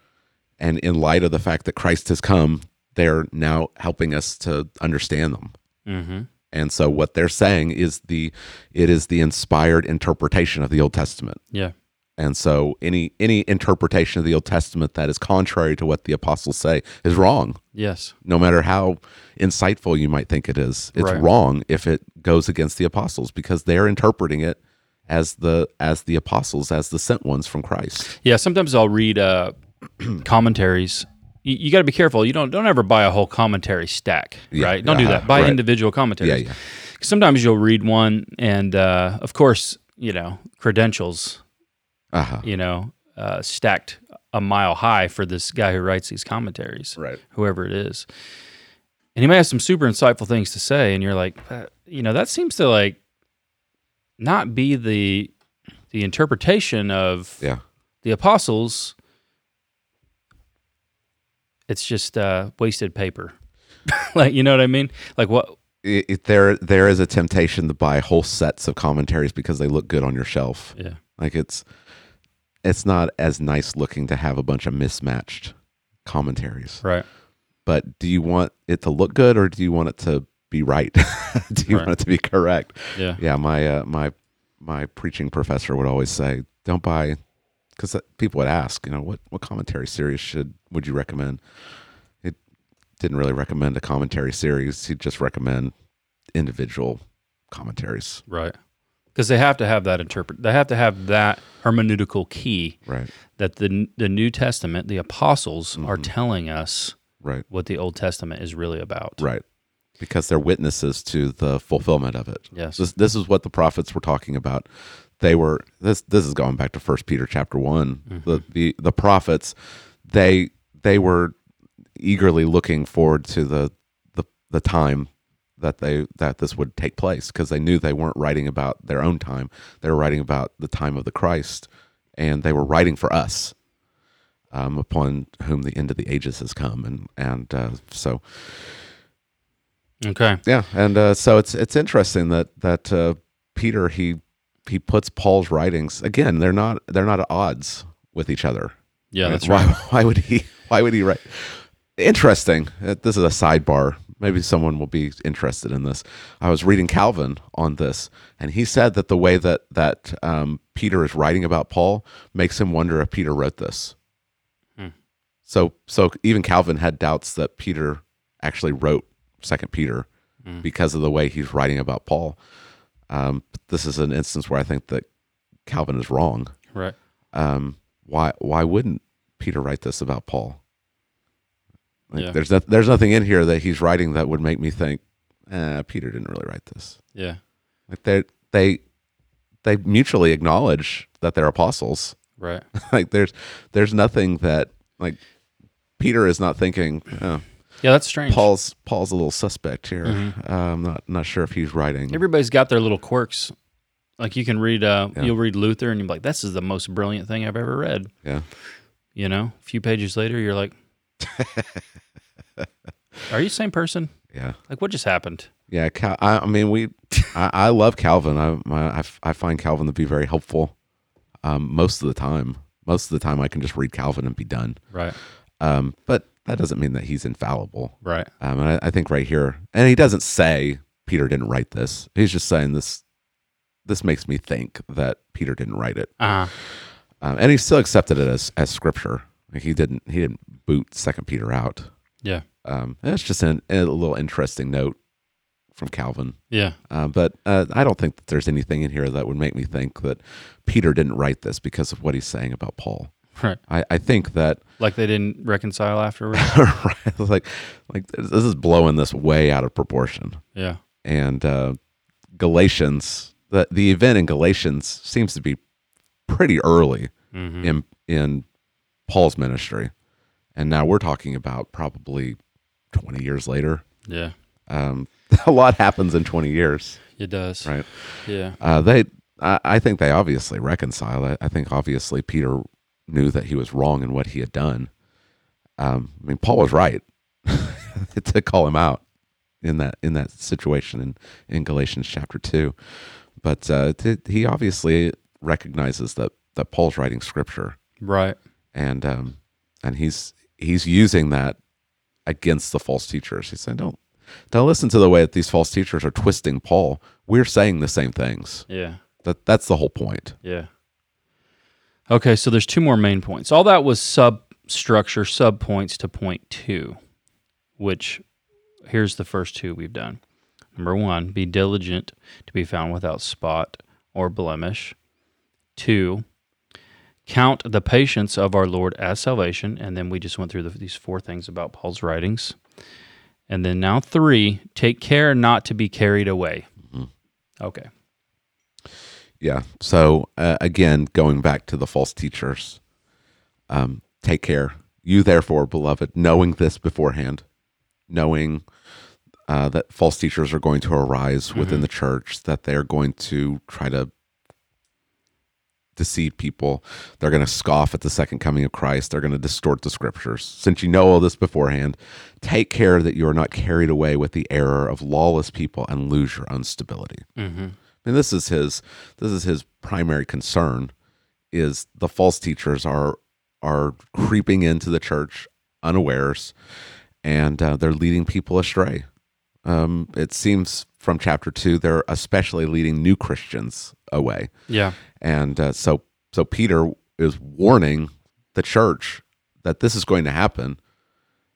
and in light of the fact that Christ has come, they're now helping us to understand them. hmm And so what they're saying is the it is the inspired interpretation of the Old Testament. yeah, And so any any interpretation of the Old Testament that is contrary to what the apostles say is wrong. yes, No matter how insightful you might think it is, it's Right. wrong if it goes against the apostles because they're interpreting it as the as the apostles as the sent ones from Christ. yeah. Sometimes I'll read uh, <clears throat> commentaries. You, you got to be careful. You don't don't ever buy a whole commentary stack, Yeah, right? Don't do uh-huh, that. Buy right. individual commentaries. Yeah, yeah. Sometimes you'll read one, and uh, of course, you know credentials Uh-huh. you know, uh, stacked a mile high for this guy who writes these commentaries, Right. whoever it is. And he may have some super insightful things to say, and you're like, uh, you know, that seems to like not be the the interpretation of Yeah. the apostles. It's just uh, wasted paper, <laughs> like you know what I mean? Like what? It, it- there there is a temptation to buy whole sets of commentaries because they look good on your shelf. Yeah, Like it's it's not as nice looking to have a bunch of mismatched commentaries. right. But do you want it to look good or do you want it to be right? <laughs> do you Right. want it to be correct? Yeah, Yeah, my uh, my my preaching professor would always say, "Don't buy," because people would ask, you know, what what commentary series should would you recommend? It didn't really recommend a commentary series. He'd just recommend individual commentaries. right. Because they have to have that interpret. They have to have that hermeneutical key Right, that the the New Testament, the apostles are Mhm. telling us right, what the Old Testament is really about. right. Because they're witnesses to the fulfillment of it. Yes. This this is what the prophets were talking about. They were this this is going back to First Peter chapter one. Mm-hmm. The, the the prophets they they were eagerly looking forward to the the, the time that they that this would take place because they knew they weren't writing about their own time. They were writing about the time of the Christ, and they were writing for us. Um, upon whom the end of the ages has come, and and uh, so Okay. yeah, and uh, so it's it's interesting that that uh, Peter he he puts Paul's writings again. They're not they're not at odds with each other. Yeah, that's why right. why would he why would he write? Interesting. Uh, This is a sidebar. Maybe someone will be interested in this. I was reading Calvin on this, and he said that the way that that um, Peter is writing about Paul makes him wonder if Peter wrote this. Hmm. So so even Calvin had doubts that Peter actually wrote Second Peter Hmm. because of the way he's writing about Paul. Um, this is an instance where I think that Calvin is wrong. Right. Um, why why wouldn't Peter write this about Paul? Like, Yeah. There's no, there's nothing in here that he's writing that would make me think, eh, Peter didn't really write this. Yeah. Like they they they mutually acknowledge that they're apostles. Right. <laughs> like there's there's nothing that like Peter is not thinking. Oh, Yeah, that's strange. Paul's Paul's a little suspect here. Mhm. Uh, I'm not not sure if he's writing. Everybody's got their little quirks. Like you can read, uh, Yeah. you'll read Luther, and you're like, "This is the most brilliant thing I've ever read." Yeah. You know, a few pages later, you're like, <laughs> "Are you the same person? Yeah. Like, what just happened?" Yeah, Cal- I, I mean, we. <laughs> I, I love Calvin. I, I I find Calvin to be very helpful. Um, most of the time, most of the time, I can just read Calvin and be done. Right. Um, but that doesn't mean that he's infallible. Right. Um, and I, I think right here, and he doesn't say Peter didn't write this. He's just saying this. This makes me think that Peter didn't write it, Uh um, and he still accepted it as as scripture. Like he didn't. He didn't boot Second Peter out. yeah. Um, it's just an, a little interesting note from Calvin. Yeah. Uh, but uh, I don't think that there's anything in here that would make me think that Peter didn't write this because of what he's saying about Paul. Right. I, I think that Like they didn't reconcile afterwards. <laughs> right, <laughs> like like this is blowing this way out of proportion. yeah. And uh, Galatians, the the event in Galatians seems to be pretty early hmm in in Paul's ministry, and now we're talking about probably twenty years later. Yeah. Um, <laughs> a lot happens in twenty years, It does. right? Yeah. Uh, they, I, I think they obviously reconcile. I, I think obviously Peter knew that he was wrong in what he had done. Um, I mean, Paul was right <laughs> to call him out in that in that situation in in Galatians chapter two, but uh, t- he obviously recognizes that that Paul's writing scripture Right. and um, and he's he's using that against the false teachers. He's saying, "Don't don't listen to the way that these false teachers are twisting Paul. We're saying the same things. Yeah. That that's the whole point." Yeah. Okay, so there's two more main points. All that was substructure, sub points to point two, which here's the first two we've done. Number one, be diligent to be found without spot or blemish. Two, count the patience of our Lord as salvation. And then we just went through the, these four things about Paul's writings. And then now three, take care not to be carried away. Mm-hmm. Okay. Yeah. So uh, again, going back to the false teachers, um, take care. You therefore, beloved, knowing this beforehand, knowing uh, that false teachers are going to arise within the church, that they're going to try to deceive people. They're going to scoff at the second coming of Christ. They're going to distort the scriptures. Since you know all this beforehand, take care that you are not carried away with the error of lawless people and lose your own stability. Mm-hmm. I mean, this is his this is his primary concern is the false teachers are are creeping into the church unawares and uh, they're leading people astray. Um, it seems from chapter two they're especially leading new Christians away, Yeah. and uh, so so Peter is warning the church that this is going to happen,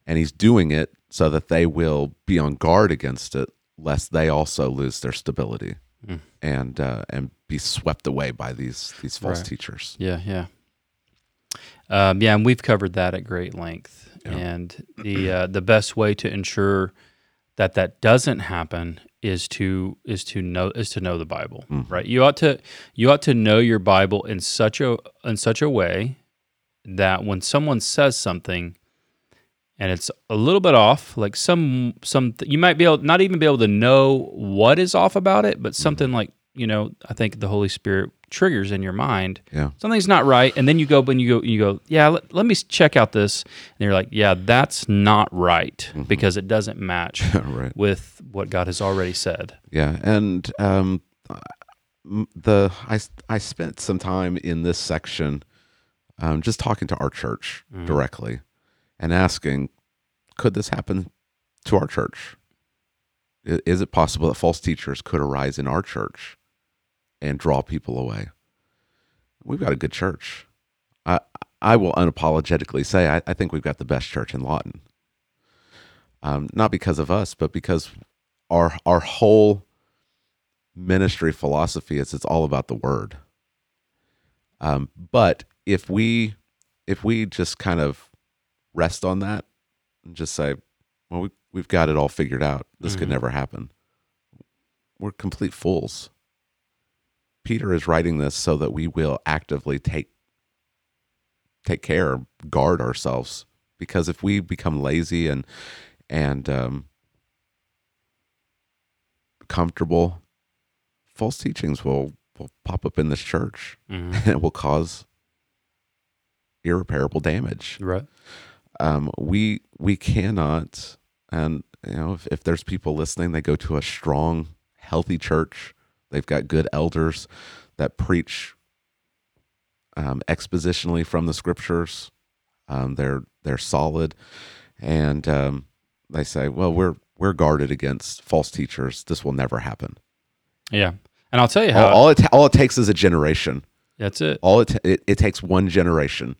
and he's doing it so that they will be on guard against it, lest they also lose their stability Mm. and uh, and be swept away by these these false Right. teachers. Yeah, yeah, um, yeah, and we've covered that at great length. Yeah. And the uh, the best way to ensure that that doesn't happen is to is to know is to know the Bible, Mhm. right? You ought to you ought to know your Bible in such a in such a way that when someone says something and it's a little bit off, like some some you might be able not even be able to know what is off about it, but something like you know I think the Holy Spirit triggers in your mind. Yeah, something's not right and then you go and you go you go yeah let, let me check out this and you're like yeah that's not right because it doesn't match <laughs> right. with what god has already said. Yeah, and um, the I I spent some time in this section, um, just talking to our church Mhm. directly, and asking, could this happen to our church? Is it possible that false teachers could arise in our church and draw people away? We've got a good church. I I will unapologetically say I, I think we've got the best church in Lawton. Um, not because of us, but because our our whole ministry philosophy is it's all about the word. Um, but if we if we just kind of rest on that and just say, well, we we've got it all figured out. This could Mhm. never happen. We're complete fools. Peter is writing this so that we will actively take take care, guard ourselves, because if we become lazy and and um, comfortable, false teachings will will pop up in this church, Mhm. <laughs> and it will cause irreparable damage. right Um, we we cannot, and you know, if, if there's people listening, they go to a strong, healthy church. They've got good elders that preach um, expositionally from the scriptures. Um, they're they're solid, and um, they say, "Well, we're we're guarded against false teachers. This will never happen." Yeah. And I'll tell you All, how all it ta- all it takes is a generation. that's it. All it, ta- it it takes one generation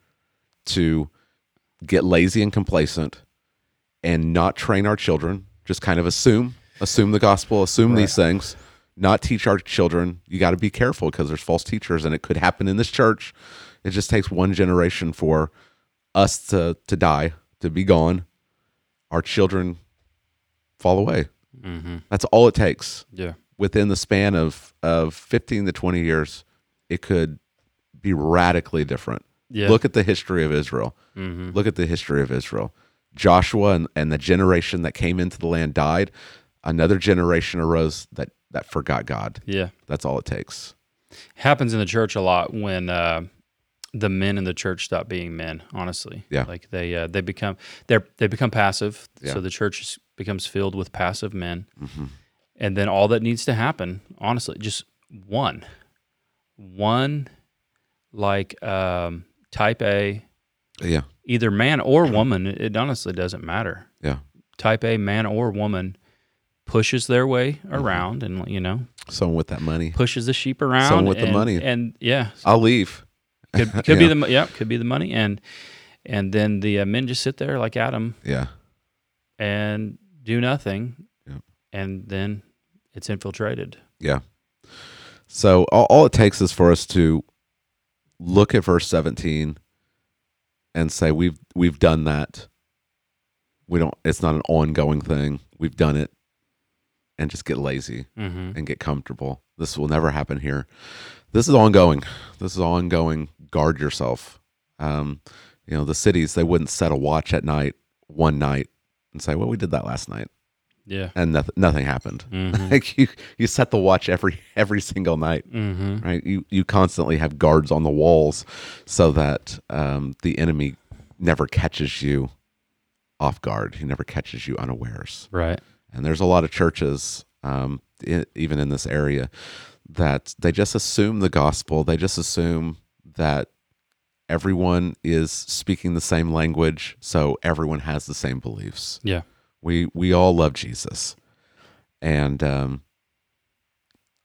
to get lazy and complacent, and not train our children. Just kind of assume assume the gospel, assume these things, not teach our children. You got to be careful because there's false teachers, and it could happen in this church. It just takes one generation for us to to die, to be gone. Our children fall away. Mm-hmm. That's all it takes Yeah. within the span of of 15 to 20 years it could be radically different Yeah. look at the history of israel Mm-hmm. look at the history of israel joshua and, and the generation that came into the land died another generation arose that that forgot god Yeah. that's all it takes happens in the church a lot when uh, the men in the church stop being men. Honestly, Yeah. like they uh, they become they they become passive. Yeah. So the church becomes filled with passive men, Mhm. and then all that needs to happen, honestly, just one, one, like um, type A, yeah either man or <clears throat> woman. It, honestly doesn't matter. yeah Type A, man or woman, pushes their way Mm-hmm. around, and you know someone with that money pushes the sheep around. Someone with the money. and yeah, i'll leave could, <laughs> could be Yeah. the yeah could be the money and and then the uh, men just sit there like Adam yeah and do nothing Yep. and then it's infiltrated Yeah. So all, all it takes is for us to look at verse 17 and say we've we've done that. We don't it's not an ongoing thing. We've done it and just get lazy mm-hmm. and get comfortable. This will never happen here. This is ongoing. This is ongoing. Guard yourself. Um, you know, the cities they wouldn't set a watch at night one night and say, "Well, we did that last night." Yeah. And nothing nothing happened. mm-hmm. <laughs> like you you set the watch every every single night Mm-hmm. right? You you constantly have guards on the walls so that um, the enemy never catches you off guard. He never catches you unawares. Right. And there's a lot of churches um, i even in this area that they just assume the gospel. They just assume that everyone is speaking the same language so everyone has the same beliefs. Yeah we we all love Jesus, and um,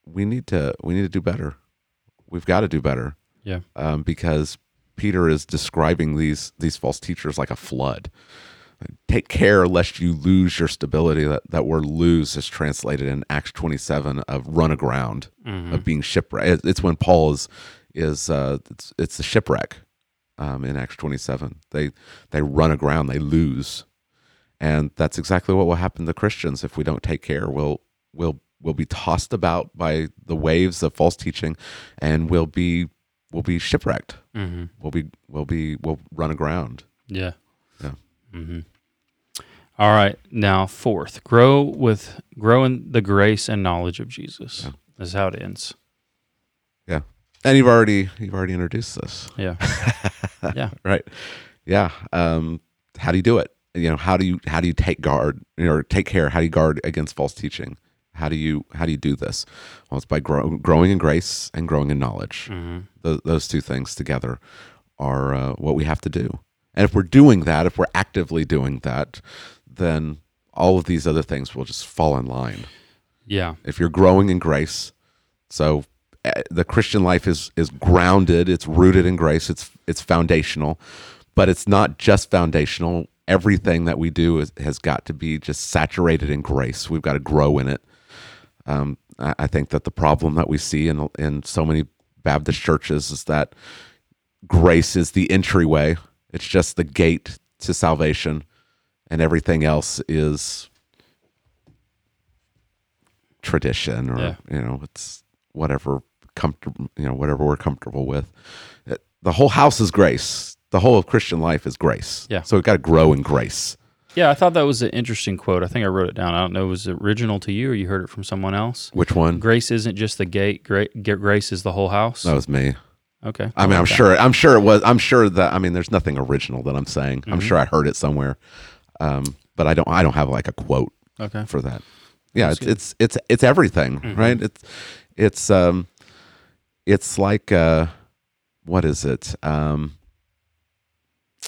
we need to we need to do better. We've got to do better. Yeah. Um, because Peter is describing these these false teachers like a flood. Take care lest you lose your stability. That that word "lose" is translated in Acts twenty seven of run aground mm-hmm. of being shipwrecked. It's when Paul is is uh, it's it's the shipwreck um, in Acts twenty seven. They they run aground. They lose and that's exactly what will happen to Christians if we don't take care. We'll we'll we'll be tossed about by the waves of false teaching, and we'll be we'll be shipwrecked. Mm-hmm. We'll be we'll be we'll run aground. yeah Yeah. mm-hmm. all right now fourth grow with grow in the grace and knowledge of Jesus Yeah. this is how it ends Yeah, and you've already you've already introduced this, yeah <laughs> yeah right? Yeah. Um, how do you do it? You know, how do you how do you take guard or take care? How do you guard against false teaching? How do you how do you do this? Well, it's by grow, growing in grace and growing in knowledge. mm-hmm. Th those two things together are uh, what we have to do. And if we're doing that, if we're actively doing that, then all of these other things will just fall in line. yeah If you're growing in grace, so uh, the Christian life is is grounded, it's rooted in grace, it's it's foundational, but it's not just foundational. Everything that we do is, has got to be just saturated in grace. We've got to grow in it. Um, I, I think that the problem that we see in in so many Baptist churches is that grace is the entryway. It's just the gate to salvation, and everything else is tradition or Yeah. you know it's whatever comfortable you know whatever we're comfortable with. It- the whole house is grace. The whole of Christian life is grace. Yeah. So we've got to grow in grace. Yeah, I thought that was an interesting quote. I think I wrote it down. I don't know, was it was original to you or you heard it from someone else? Which one? Grace isn't just the gate. Great, grace is the whole house. That was me. Okay. I mean, I'm that. sure. I'm sure it was. I'm sure that. I mean, there's nothing original that I'm saying. I'm Mhm. sure I heard it somewhere, um, but I don't. I don't have like a quote. Okay. for that. Yeah, That's it's, good. it's it's it's everything, Mhm. right? It's it's um it's like uh what is it? Um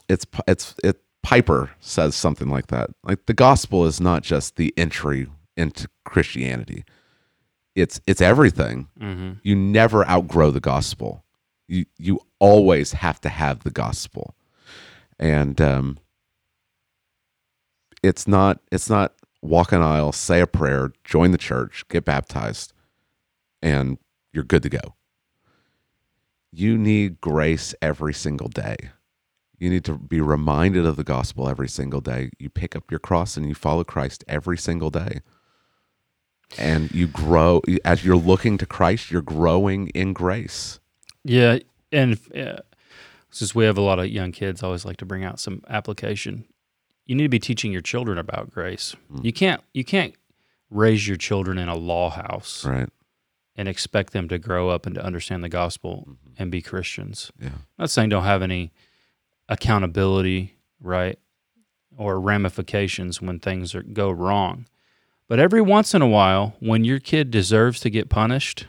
it's it's it Piper says something like that. Like the gospel is not just the entry into Christianity. It's it's everything. Mm-hmm. You never outgrow the gospel. You you always have to have the gospel. And um it's not it's not walk an aisle, say a prayer, join the church, get baptized, and you're good to go. You need grace every single day. You need to be reminded of the gospel every single day. You pick up your cross and you follow Christ every single day. And you grow as you're looking to Christ, you're growing in grace. Yeah, and uh, since we have a lot of young kids, I always like to bring out some application. You need to be teaching your children about grace. Mm. You can't you can't raise your children in a law house Right. and expect them to grow up and to understand the gospel Mm-hmm. and be Christians. Yeah. I'm not saying don't have any accountability, right, or ramifications when things are, go wrong. But every once in a while, when your kid deserves to get punished,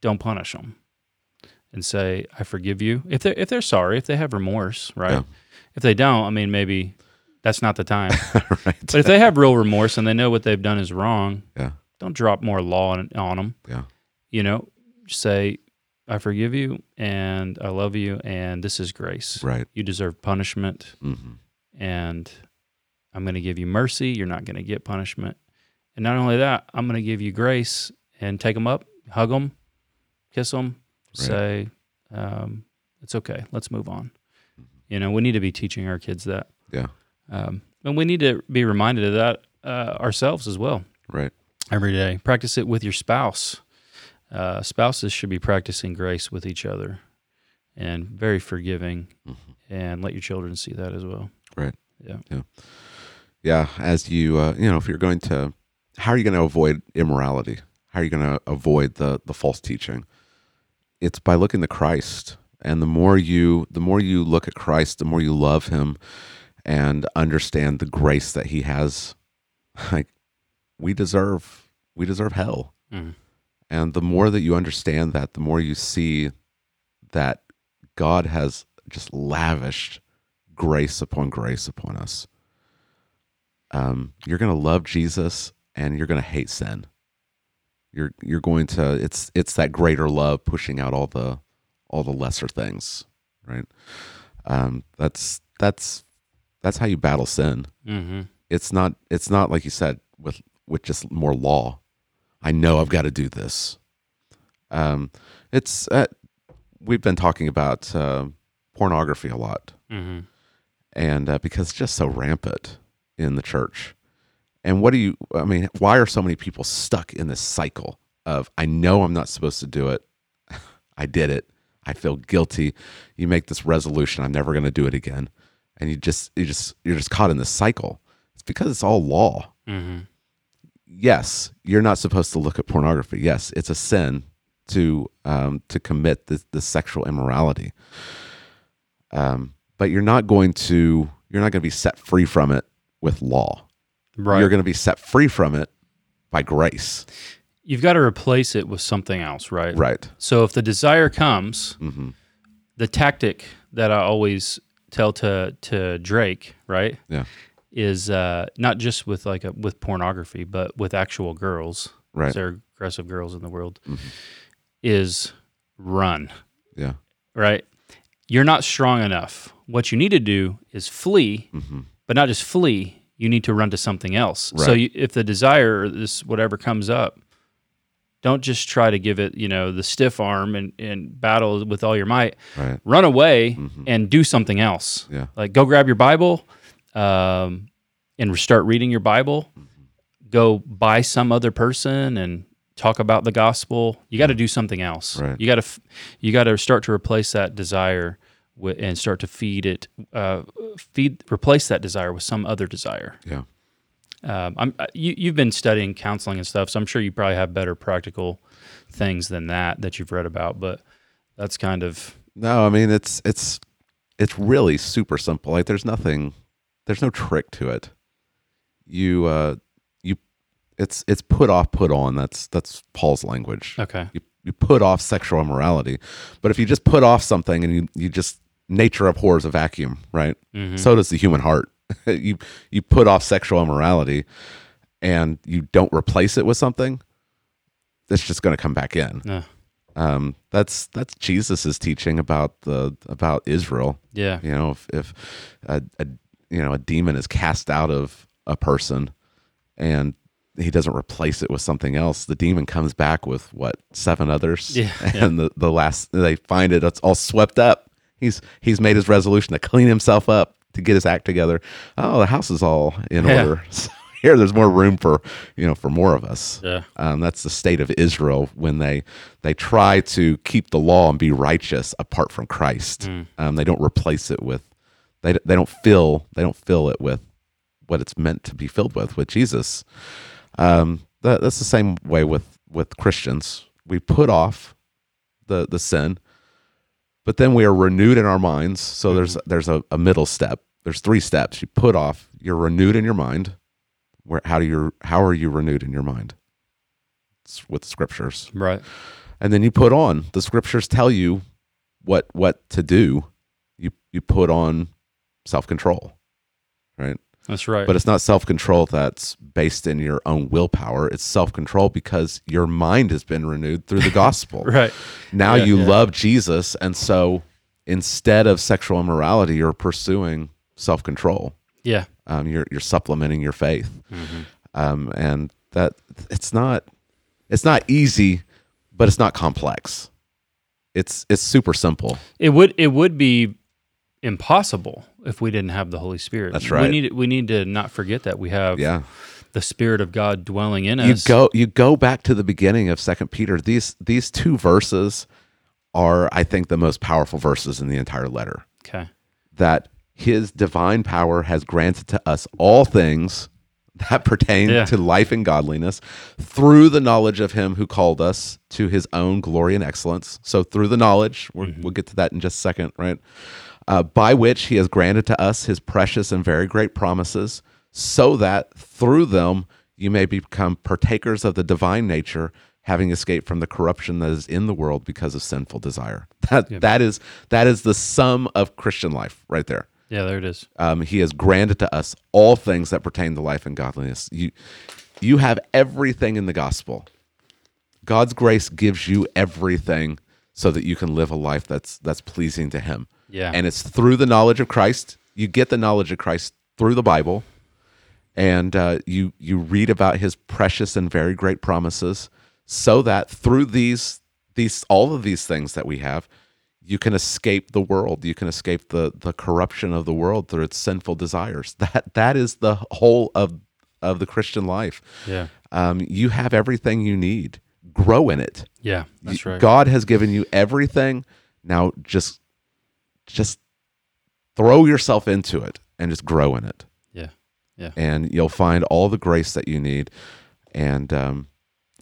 don't punish them, and say, "I forgive you." If they are if they're sorry, if they have remorse, right? Yeah. If they don't, I mean, maybe that's not the time. <laughs> right. but if they have real remorse and they know what they've done is wrong, Yeah. don't drop more law on, on them. Yeah. You know, say, I forgive you and I love you and this is grace. Right. You deserve punishment hmm and I'm going to give you mercy. You're not going to get punishment. And not only that, I'm going to give you grace and take them up, hug them, kiss them, Right. say, um, it's okay. Let's move on. Mm-hmm. You know, we need to be teaching our kids that. Yeah. Um, and we need to be reminded of that uh, ourselves as well Right. every day. Practice it with your spouse. Uh, spouses should be practicing grace with each other and very forgiving, Mhm. and let your children see that as well. Right. Yeah. Yeah. As you, uh, you know, if you're going to, how are you going to avoid immorality? How are you going to avoid the the false teaching? It's by looking to Christ, and the more you, the more you look at Christ, the more you love Him, and understand the grace that He has. <laughs> Like, we deserve, we deserve hell. Mhm. And the more that you understand that, the more you see that God has just lavished grace upon grace upon us. Um, you're going to love Jesus and you're going to hate sin. You're you're going to it's it's that greater love pushing out all the all the lesser things, right? Um, that's that's that's how you battle sin Mm-hmm. it's not it's not like you said with with just more law i know i've got to do this. Um it's uh, we've been talking about uh, pornography a lot. Mm-hmm. and uh, because it's just so rampant in the church. And what do you i mean why are so many people stuck in this cycle of i know i'm not supposed to do it. <laughs> I did it. I feel guilty. You make this resolution. I'm never going to do it again. And you just you just you're just caught in this cycle. It's because it's all law. Mm-hmm. Yes you're not supposed to look at pornography. Yes it's a sin to um, to commit this, this sexual immorality. Um, but you're not going to you're not going to be set free from it with law. Right. you're going to be set free from it by grace. You've got to replace it with something else, right? right. So if the desire comes, hmm the tactic that I always tell to to Drake, right, yeah is uh, not just with like a, with pornography, but with actual girls. right There are aggressive girls in the world. Mhm. Is run. yeah right? You're not strong enough. What you need to do is flee, hmm but not just flee. You need to run to something else. So you, if the desire or this whatever comes up, don't just try to give it, you know, the stiff arm and, and battle with all your might. right Run away Mhm. and do something else. yeah Like go grab your Bible um, and start reading your Bible. Go buy some other person and talk about the gospel. You got to do something else. Right. You got to you got to start to replace that desire with, and start to feed it. Uh, feed replace that desire with some other desire. yeah Um, I'm, you, you've been studying counseling and stuff, so I'm sure you probably have better practical things than that that you've read about. But that's kind of no i mean it's it's it's really super simple like there's nothing there's no trick to it you uh you It's it's put off, put on. That's that's Paul's language. Okay. You you put off sexual immorality, but if you just put off something and you you just nature abhors a vacuum, right? Mhm. So does the human heart. <laughs> you you put off sexual immorality, and you don't replace it with something. It's just going to come back in. Uh, Um, that's that's Jesus's teaching about the about Israel. yeah. You know, if, if a, a you know a demon is cast out of a person, and he doesn't replace it with something else, the demon comes back with what seven others, <laughs> Yeah, and the the last they find it, it's all swept up. He's he's made his resolution to clean himself up to get his act together. Oh, the house is all in Yeah. order. <laughs> So here, there's more room for you know for more of us. Yeah. Um, that's the state of Israel when they they try to keep the law and be righteous apart from Christ. Mm. Um, they don't replace it with they they don't fill they don't fill it with what it's meant to be filled with with Jesus. Um, that, that's the same way with with Christians. We put off the the sin, but then we are renewed in our minds. So there's there's a, a middle step. There's three steps. You put off. You're renewed in your mind. Where how do you how are you renewed in your mind? It's with scriptures Right. and then you put on the scriptures tell you what what to do you you put on self-control right That's right. but it's not self-control that's based in your own willpower it's self-control because your mind has been renewed through the <laughs> gospel right. now Yeah, you yeah. love jesus and so instead of sexual immorality you're pursuing self-control Yeah. um, you're you're supplementing your faith Mhm. um, and that it's not it's not easy, but it's not complex. It's it's super simple. It would it would be impossible if we didn't have the Holy Spirit. That's right. We need we need to not forget that we have Yeah, the Spirit of God dwelling in us. you go you go back to the beginning of Second Peter. These these two verses are, I think, the most powerful verses in the entire letter. Okay. That His divine power has granted to us all things that <laughs> pertain Yeah. to life and godliness through the knowledge of Him who called us to His own glory and excellence. So through the knowledge, we're, mm-hmm. we'll get to that in just a second, right? Uh, by which he has granted to us his precious and very great promises, so that through them you may become partakers of the divine nature, having escaped from the corruption that is in the world because of sinful desire. <laughs> That that is that is the sum of Christian life right there. Yeah, there it is. Um, he has granted to us all things that pertain to life and godliness. You you have everything in the gospel. God's grace gives you everything so that you can live a life that's that's pleasing to him. Yeah. And it's through the knowledge of Christ. You get the knowledge of Christ through the Bible, and uh, you you read about His precious and very great promises, so that through these these all of these things that we have, you can escape the world. You can escape the the corruption of the world through its sinful desires. <laughs> That that is the whole of of the Christian life. Yeah. Um, you have everything you need. Grow in it. Yeah. That's right. God has given you everything. Now just just throw yourself into it and just grow in it. Yeah. Yeah. And you'll find all the grace that you need and um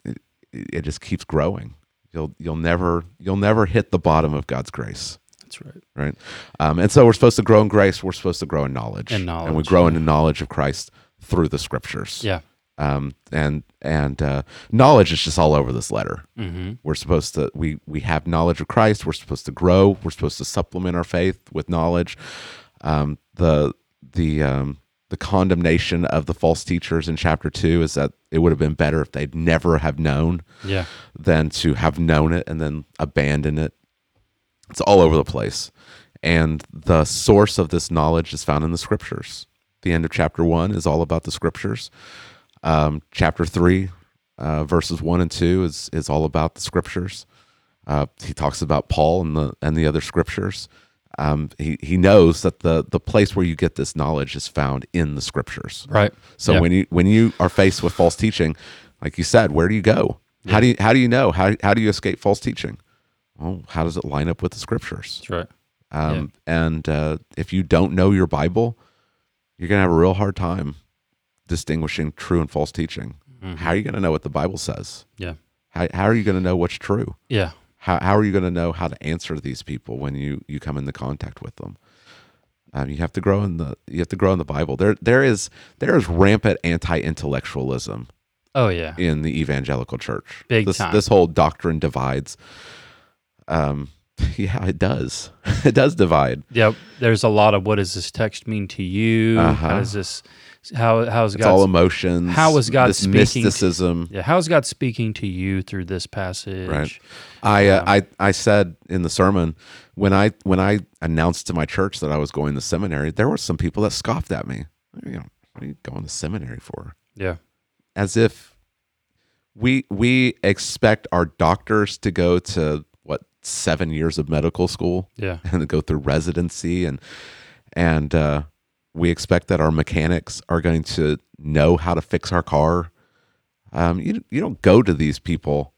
it, it just keeps growing. You'll you'll never you'll never hit the bottom of God's grace. That's right. Right. Um, and so we're supposed to grow in grace. We're supposed to grow in knowledge. In And we grow yeah. into knowledge of Christ through the scriptures. Yeah. Um, and and uh, knowledge is just all over this letter. Mm-hmm. We're supposed to we we have knowledge of Christ. We're supposed to grow. We're supposed to supplement our faith with knowledge. Um, the the um, the condemnation of the false teachers in chapter two is that it would have been better if they'd never have known Yeah. than to have known it and then abandon it. It's all over the place. And the source of this knowledge is found in the scriptures. The end of chapter one is all about the scriptures. Um, chapter three, uh, verses one and two, is is all about the scriptures. Uh, he talks about Paul and the and the other scriptures. Um, he he knows that the the place where you get this knowledge is found in the scriptures. Right. So Yeah. when you when you are faced with false teaching, like you said, where do you go? How do you how do you know how how do you escape false teaching? Well, how does it line up with the scriptures? That's right. Um, And uh, if you don't know your Bible, you're gonna have a real hard time distinguishing true and false teaching. How are you gonna know what the Bible says? Yeah. How how are you gonna know what's true? Yeah. How how are you gonna know how to answer these people when you you come into contact with them? Um, you have to grow in the you have to grow in the Bible. There there is there is rampant anti intellectualism Oh yeah. in the evangelical church. Big this, time. This whole doctrine divides. Um, <laughs> yeah, it does. <laughs> it does divide. Yep. There's a lot of what does this text mean to you? How Uh-huh. does this how how's It's all God emotions. how is God speaking to- mysticism? yeah, how's God speaking to you through this passage? Right. I, uh, I I said in the sermon when I when I announced to my church that I was going to seminary, there were some people that scoffed at me. You know, what are you going to seminary for? Yeah. As if we we expect our doctors to go to what seven years of medical school Yeah. and to go through residency and and uh, we expect that our mechanics are going to know how to fix our car. Um, you you don't go to these people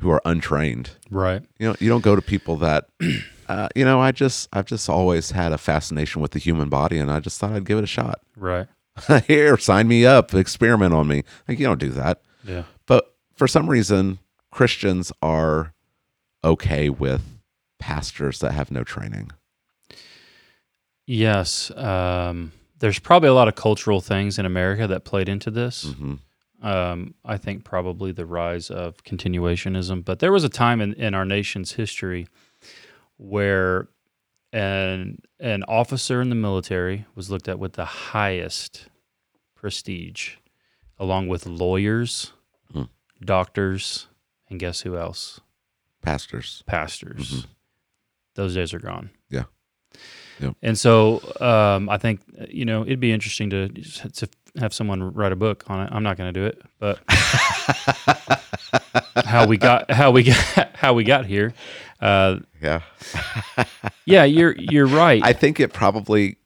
who are untrained. Right. You know you don't go to people that <clears throat> uh, you know I just I've just always had a fascination with the human body and I just thought I'd give it a shot. Right. <laughs> Here, sign me up, experiment on me. Like you don't do that. Yeah. But for some reason, Christians are okay with pastors that have no training. Yes. Um, there's probably a lot of cultural things in America that played into this. hmm Um, I think probably the rise of continuationism. But there was a time in, in our nation's history where an an officer in the military was looked at with the highest prestige, along with lawyers, Hmm. doctors, and guess who else? Pastors. Pastors. Those days are gone. Mm-hmm. Yeah. Yep. And so um, I think you know it'd be interesting to to have someone write a book on it. I'm not going to do it, but <laughs> how we got how we got how we got here. Uh, Yeah. <laughs> yeah, you're you're right. I think it probably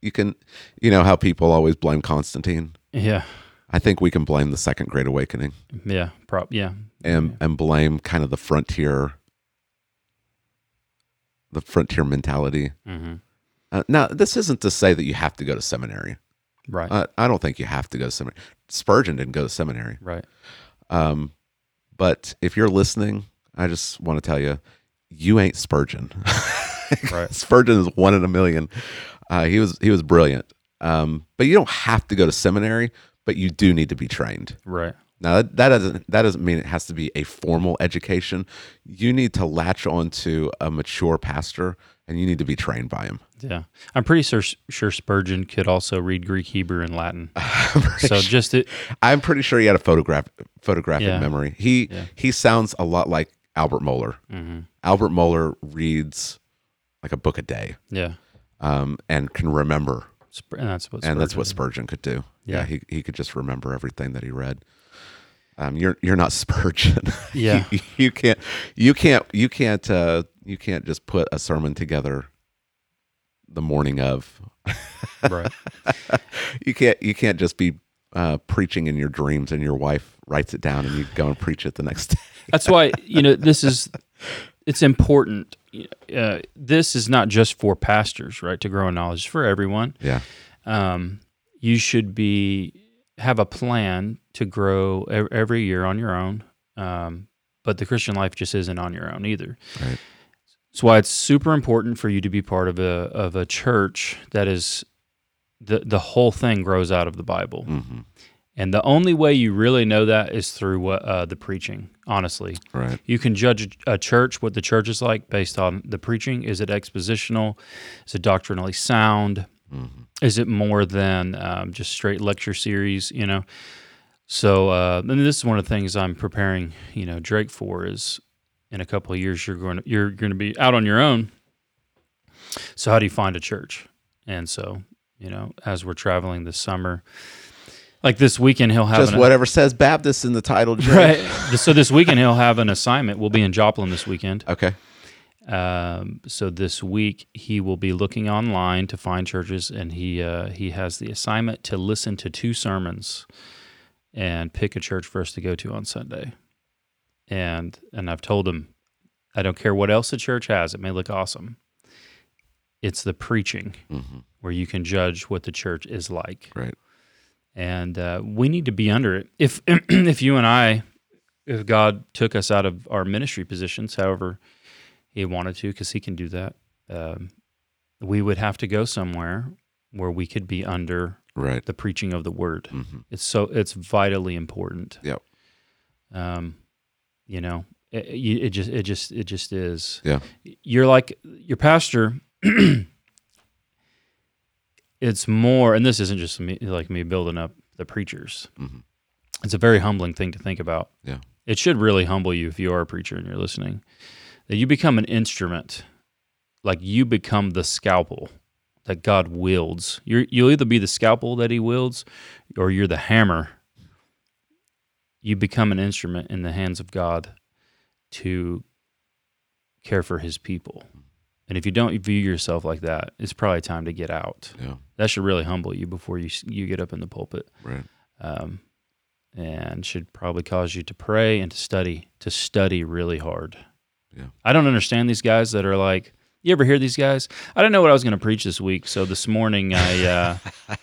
you can you know how people always blame Constantine. yeah, I think we can blame the second great awakening yeah, prop, yeah, and and blame kind of the frontier the frontier mentality. hmm Uh, now, this isn't to say that you have to go to seminary. right, Uh, I don't think you have to go to seminary. Spurgeon didn't go to seminary. right, Um, but if you're listening, I just want to tell you, you ain't Spurgeon. <laughs> right, <laughs> Spurgeon is one in a million. Uh, he was he was brilliant. Um, but you don't have to go to seminary, but you do need to be trained. right, Now that, that doesn't that doesn't mean it has to be a formal education. You need to latch onto a mature pastor, and you need to be trained by him. yeah. I'm pretty sure sure Spurgeon could also read Greek, Hebrew, and Latin. <laughs> so just it, I'm pretty sure he had a photograph photographic Yeah. memory. He Yeah. he sounds a lot like Albert Mohler. mhm. Albert Mohler reads like a book a day yeah, um, and can remember, Spur- and that's what and that's what Spurgeon Spurgeon could do. Yeah, Yeah. he he could just remember everything that he read. Um, you're you're not <laughs> Spurgeon. Yeah. <laughs> you, you can't you can't you can't uh, you can't just put a sermon together the morning of. right. <laughs> You can't you can't just be uh, preaching in your dreams and your wife writes it down and you go and preach it the next day. That's why you know this is it's important. Uh, this is not just for pastors, right? To grow in knowledge, it's for everyone. Yeah. Um, you should be have a plan to grow every year on your own. Um, but the Christian life just isn't on your own either. Right. That's why it's super important for you to be part of a of a church that is the the whole thing grows out of the Bible. hmm And the only way you really know that is through what uh, the preaching. Honestly, Right. you can judge a church what the church is like based on the preaching. Is it expositional? Is it doctrinally sound? hmm Is it more than um, just straight lecture series? You know. So, uh, and this is one of the things I'm preparing. You know, Drake for is in a couple of years you're going to you're going to be out on your own. So, how do you find a church? And so, you know, as we're traveling this summer, like this weekend, he'll have Just an- whatever says Baptist in the title. Jay. Right. so this weekend he'll have an assignment. We'll be in Joplin this weekend. Okay. Um, so this week he will be looking online to find churches, and he uh, he has the assignment to listen to two sermons and pick a church for us to go to on Sunday. And and I've told him, I don't care what else the church has. It may look awesome. It's the preaching hmm where you can judge what the church is like Right. and uh, we need to be under it. If <clears throat> if you and I, if God took us out of our ministry positions, however He wanted to, because He can do that, um, we would have to go somewhere where we could be under Right. the preaching of the word. hmm It's so it's vitally important. Yep. Um, you know, it, it just it just it just is. Yeah. You're like your pastor. <clears throat> it's more, and this isn't just me, like me building up the preachers. hmm It's a very humbling thing to think about. Yeah. It should really humble you if you are a preacher and you're listening. That you become an instrument, like you become the scalpel that God wields. You're, you'll either be the scalpel that He wields, or you're the hammer. You become an instrument in the hands of God to care for His people. And if you don't view yourself like that, it's probably time to get out. Yeah. That should really humble you before you you get up in the pulpit Right. um, and should probably cause you to pray and to study, to study really hard. Yeah. I don't understand these guys that are like, you ever hear these guys? I didn't know what I was going to preach this week, so this morning I, uh, <laughs>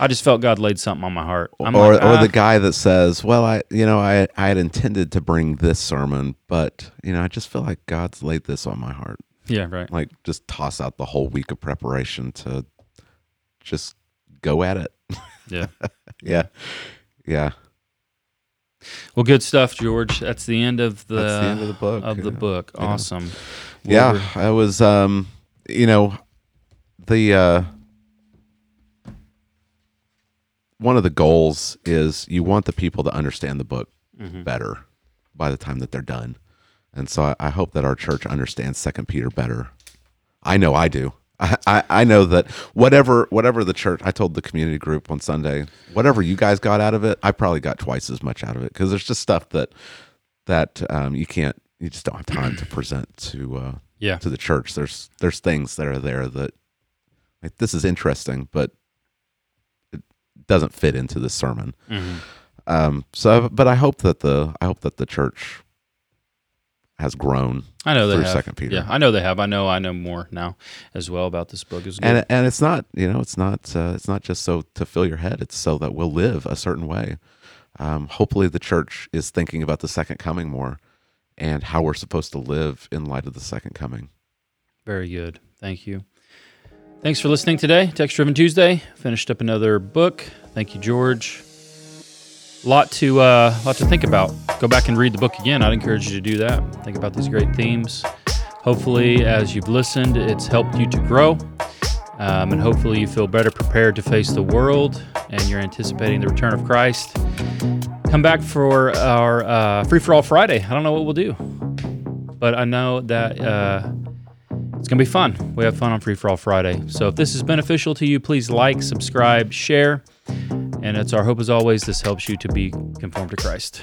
I just felt God laid something on my heart. I'm or like, or "Ah." the guy that says, "Well, I you know I I had intended to bring this sermon, but you know I just feel like God's laid this on my heart." yeah, right. Like just toss out the whole week of preparation to just go at it. Yeah. <laughs> Yeah. Yeah. Well, good stuff, George. That's the end of the, That's the end of the book. of the yeah. book. Yeah. Awesome. Well, yeah i was um you know the uh one of the goals is you want the people to understand the book mhm. better by the time that they're done and so i, I hope that our church understands second peter better i know i do I, I, I know that whatever whatever the church I told the community group on Sunday whatever you guys got out of it I probably got twice as much out of it because there's just stuff that that um, you can't you just don't have time to present to uh, Yeah. to the church. There's there's things that are there that like this is interesting, but it doesn't fit into the sermon. Mhm. Um, so, but I hope that the I hope that the church has grown, I know they through have. Second Peter. Yeah, I know they have. I know I know more now as well about this book. Is good. and and it's not you know it's not uh, it's not just so to fill your head. It's so that we'll live a certain way. Um, hopefully, the church is thinking about the second coming more and how we're supposed to live in light of the second coming. Very good. Thank you. Thanks for listening today. Text Driven Tuesday. Finished up another book. Thank you, George. Lot to uh, lot to think about. Go back and read the book again. I'd encourage you to do that. Think about these great themes. Hopefully, as you've listened, it's helped you to grow, um, and hopefully, you feel better prepared to face the world, and you're anticipating the return of Christ. Come back for our uh, free for all Friday. I don't know what we'll do, but I know that. Uh, it's going to be fun. We have fun on Free For All Friday. So if this is beneficial to you, please like, subscribe, share. And it's our hope as always, this helps you to be conformed to Christ.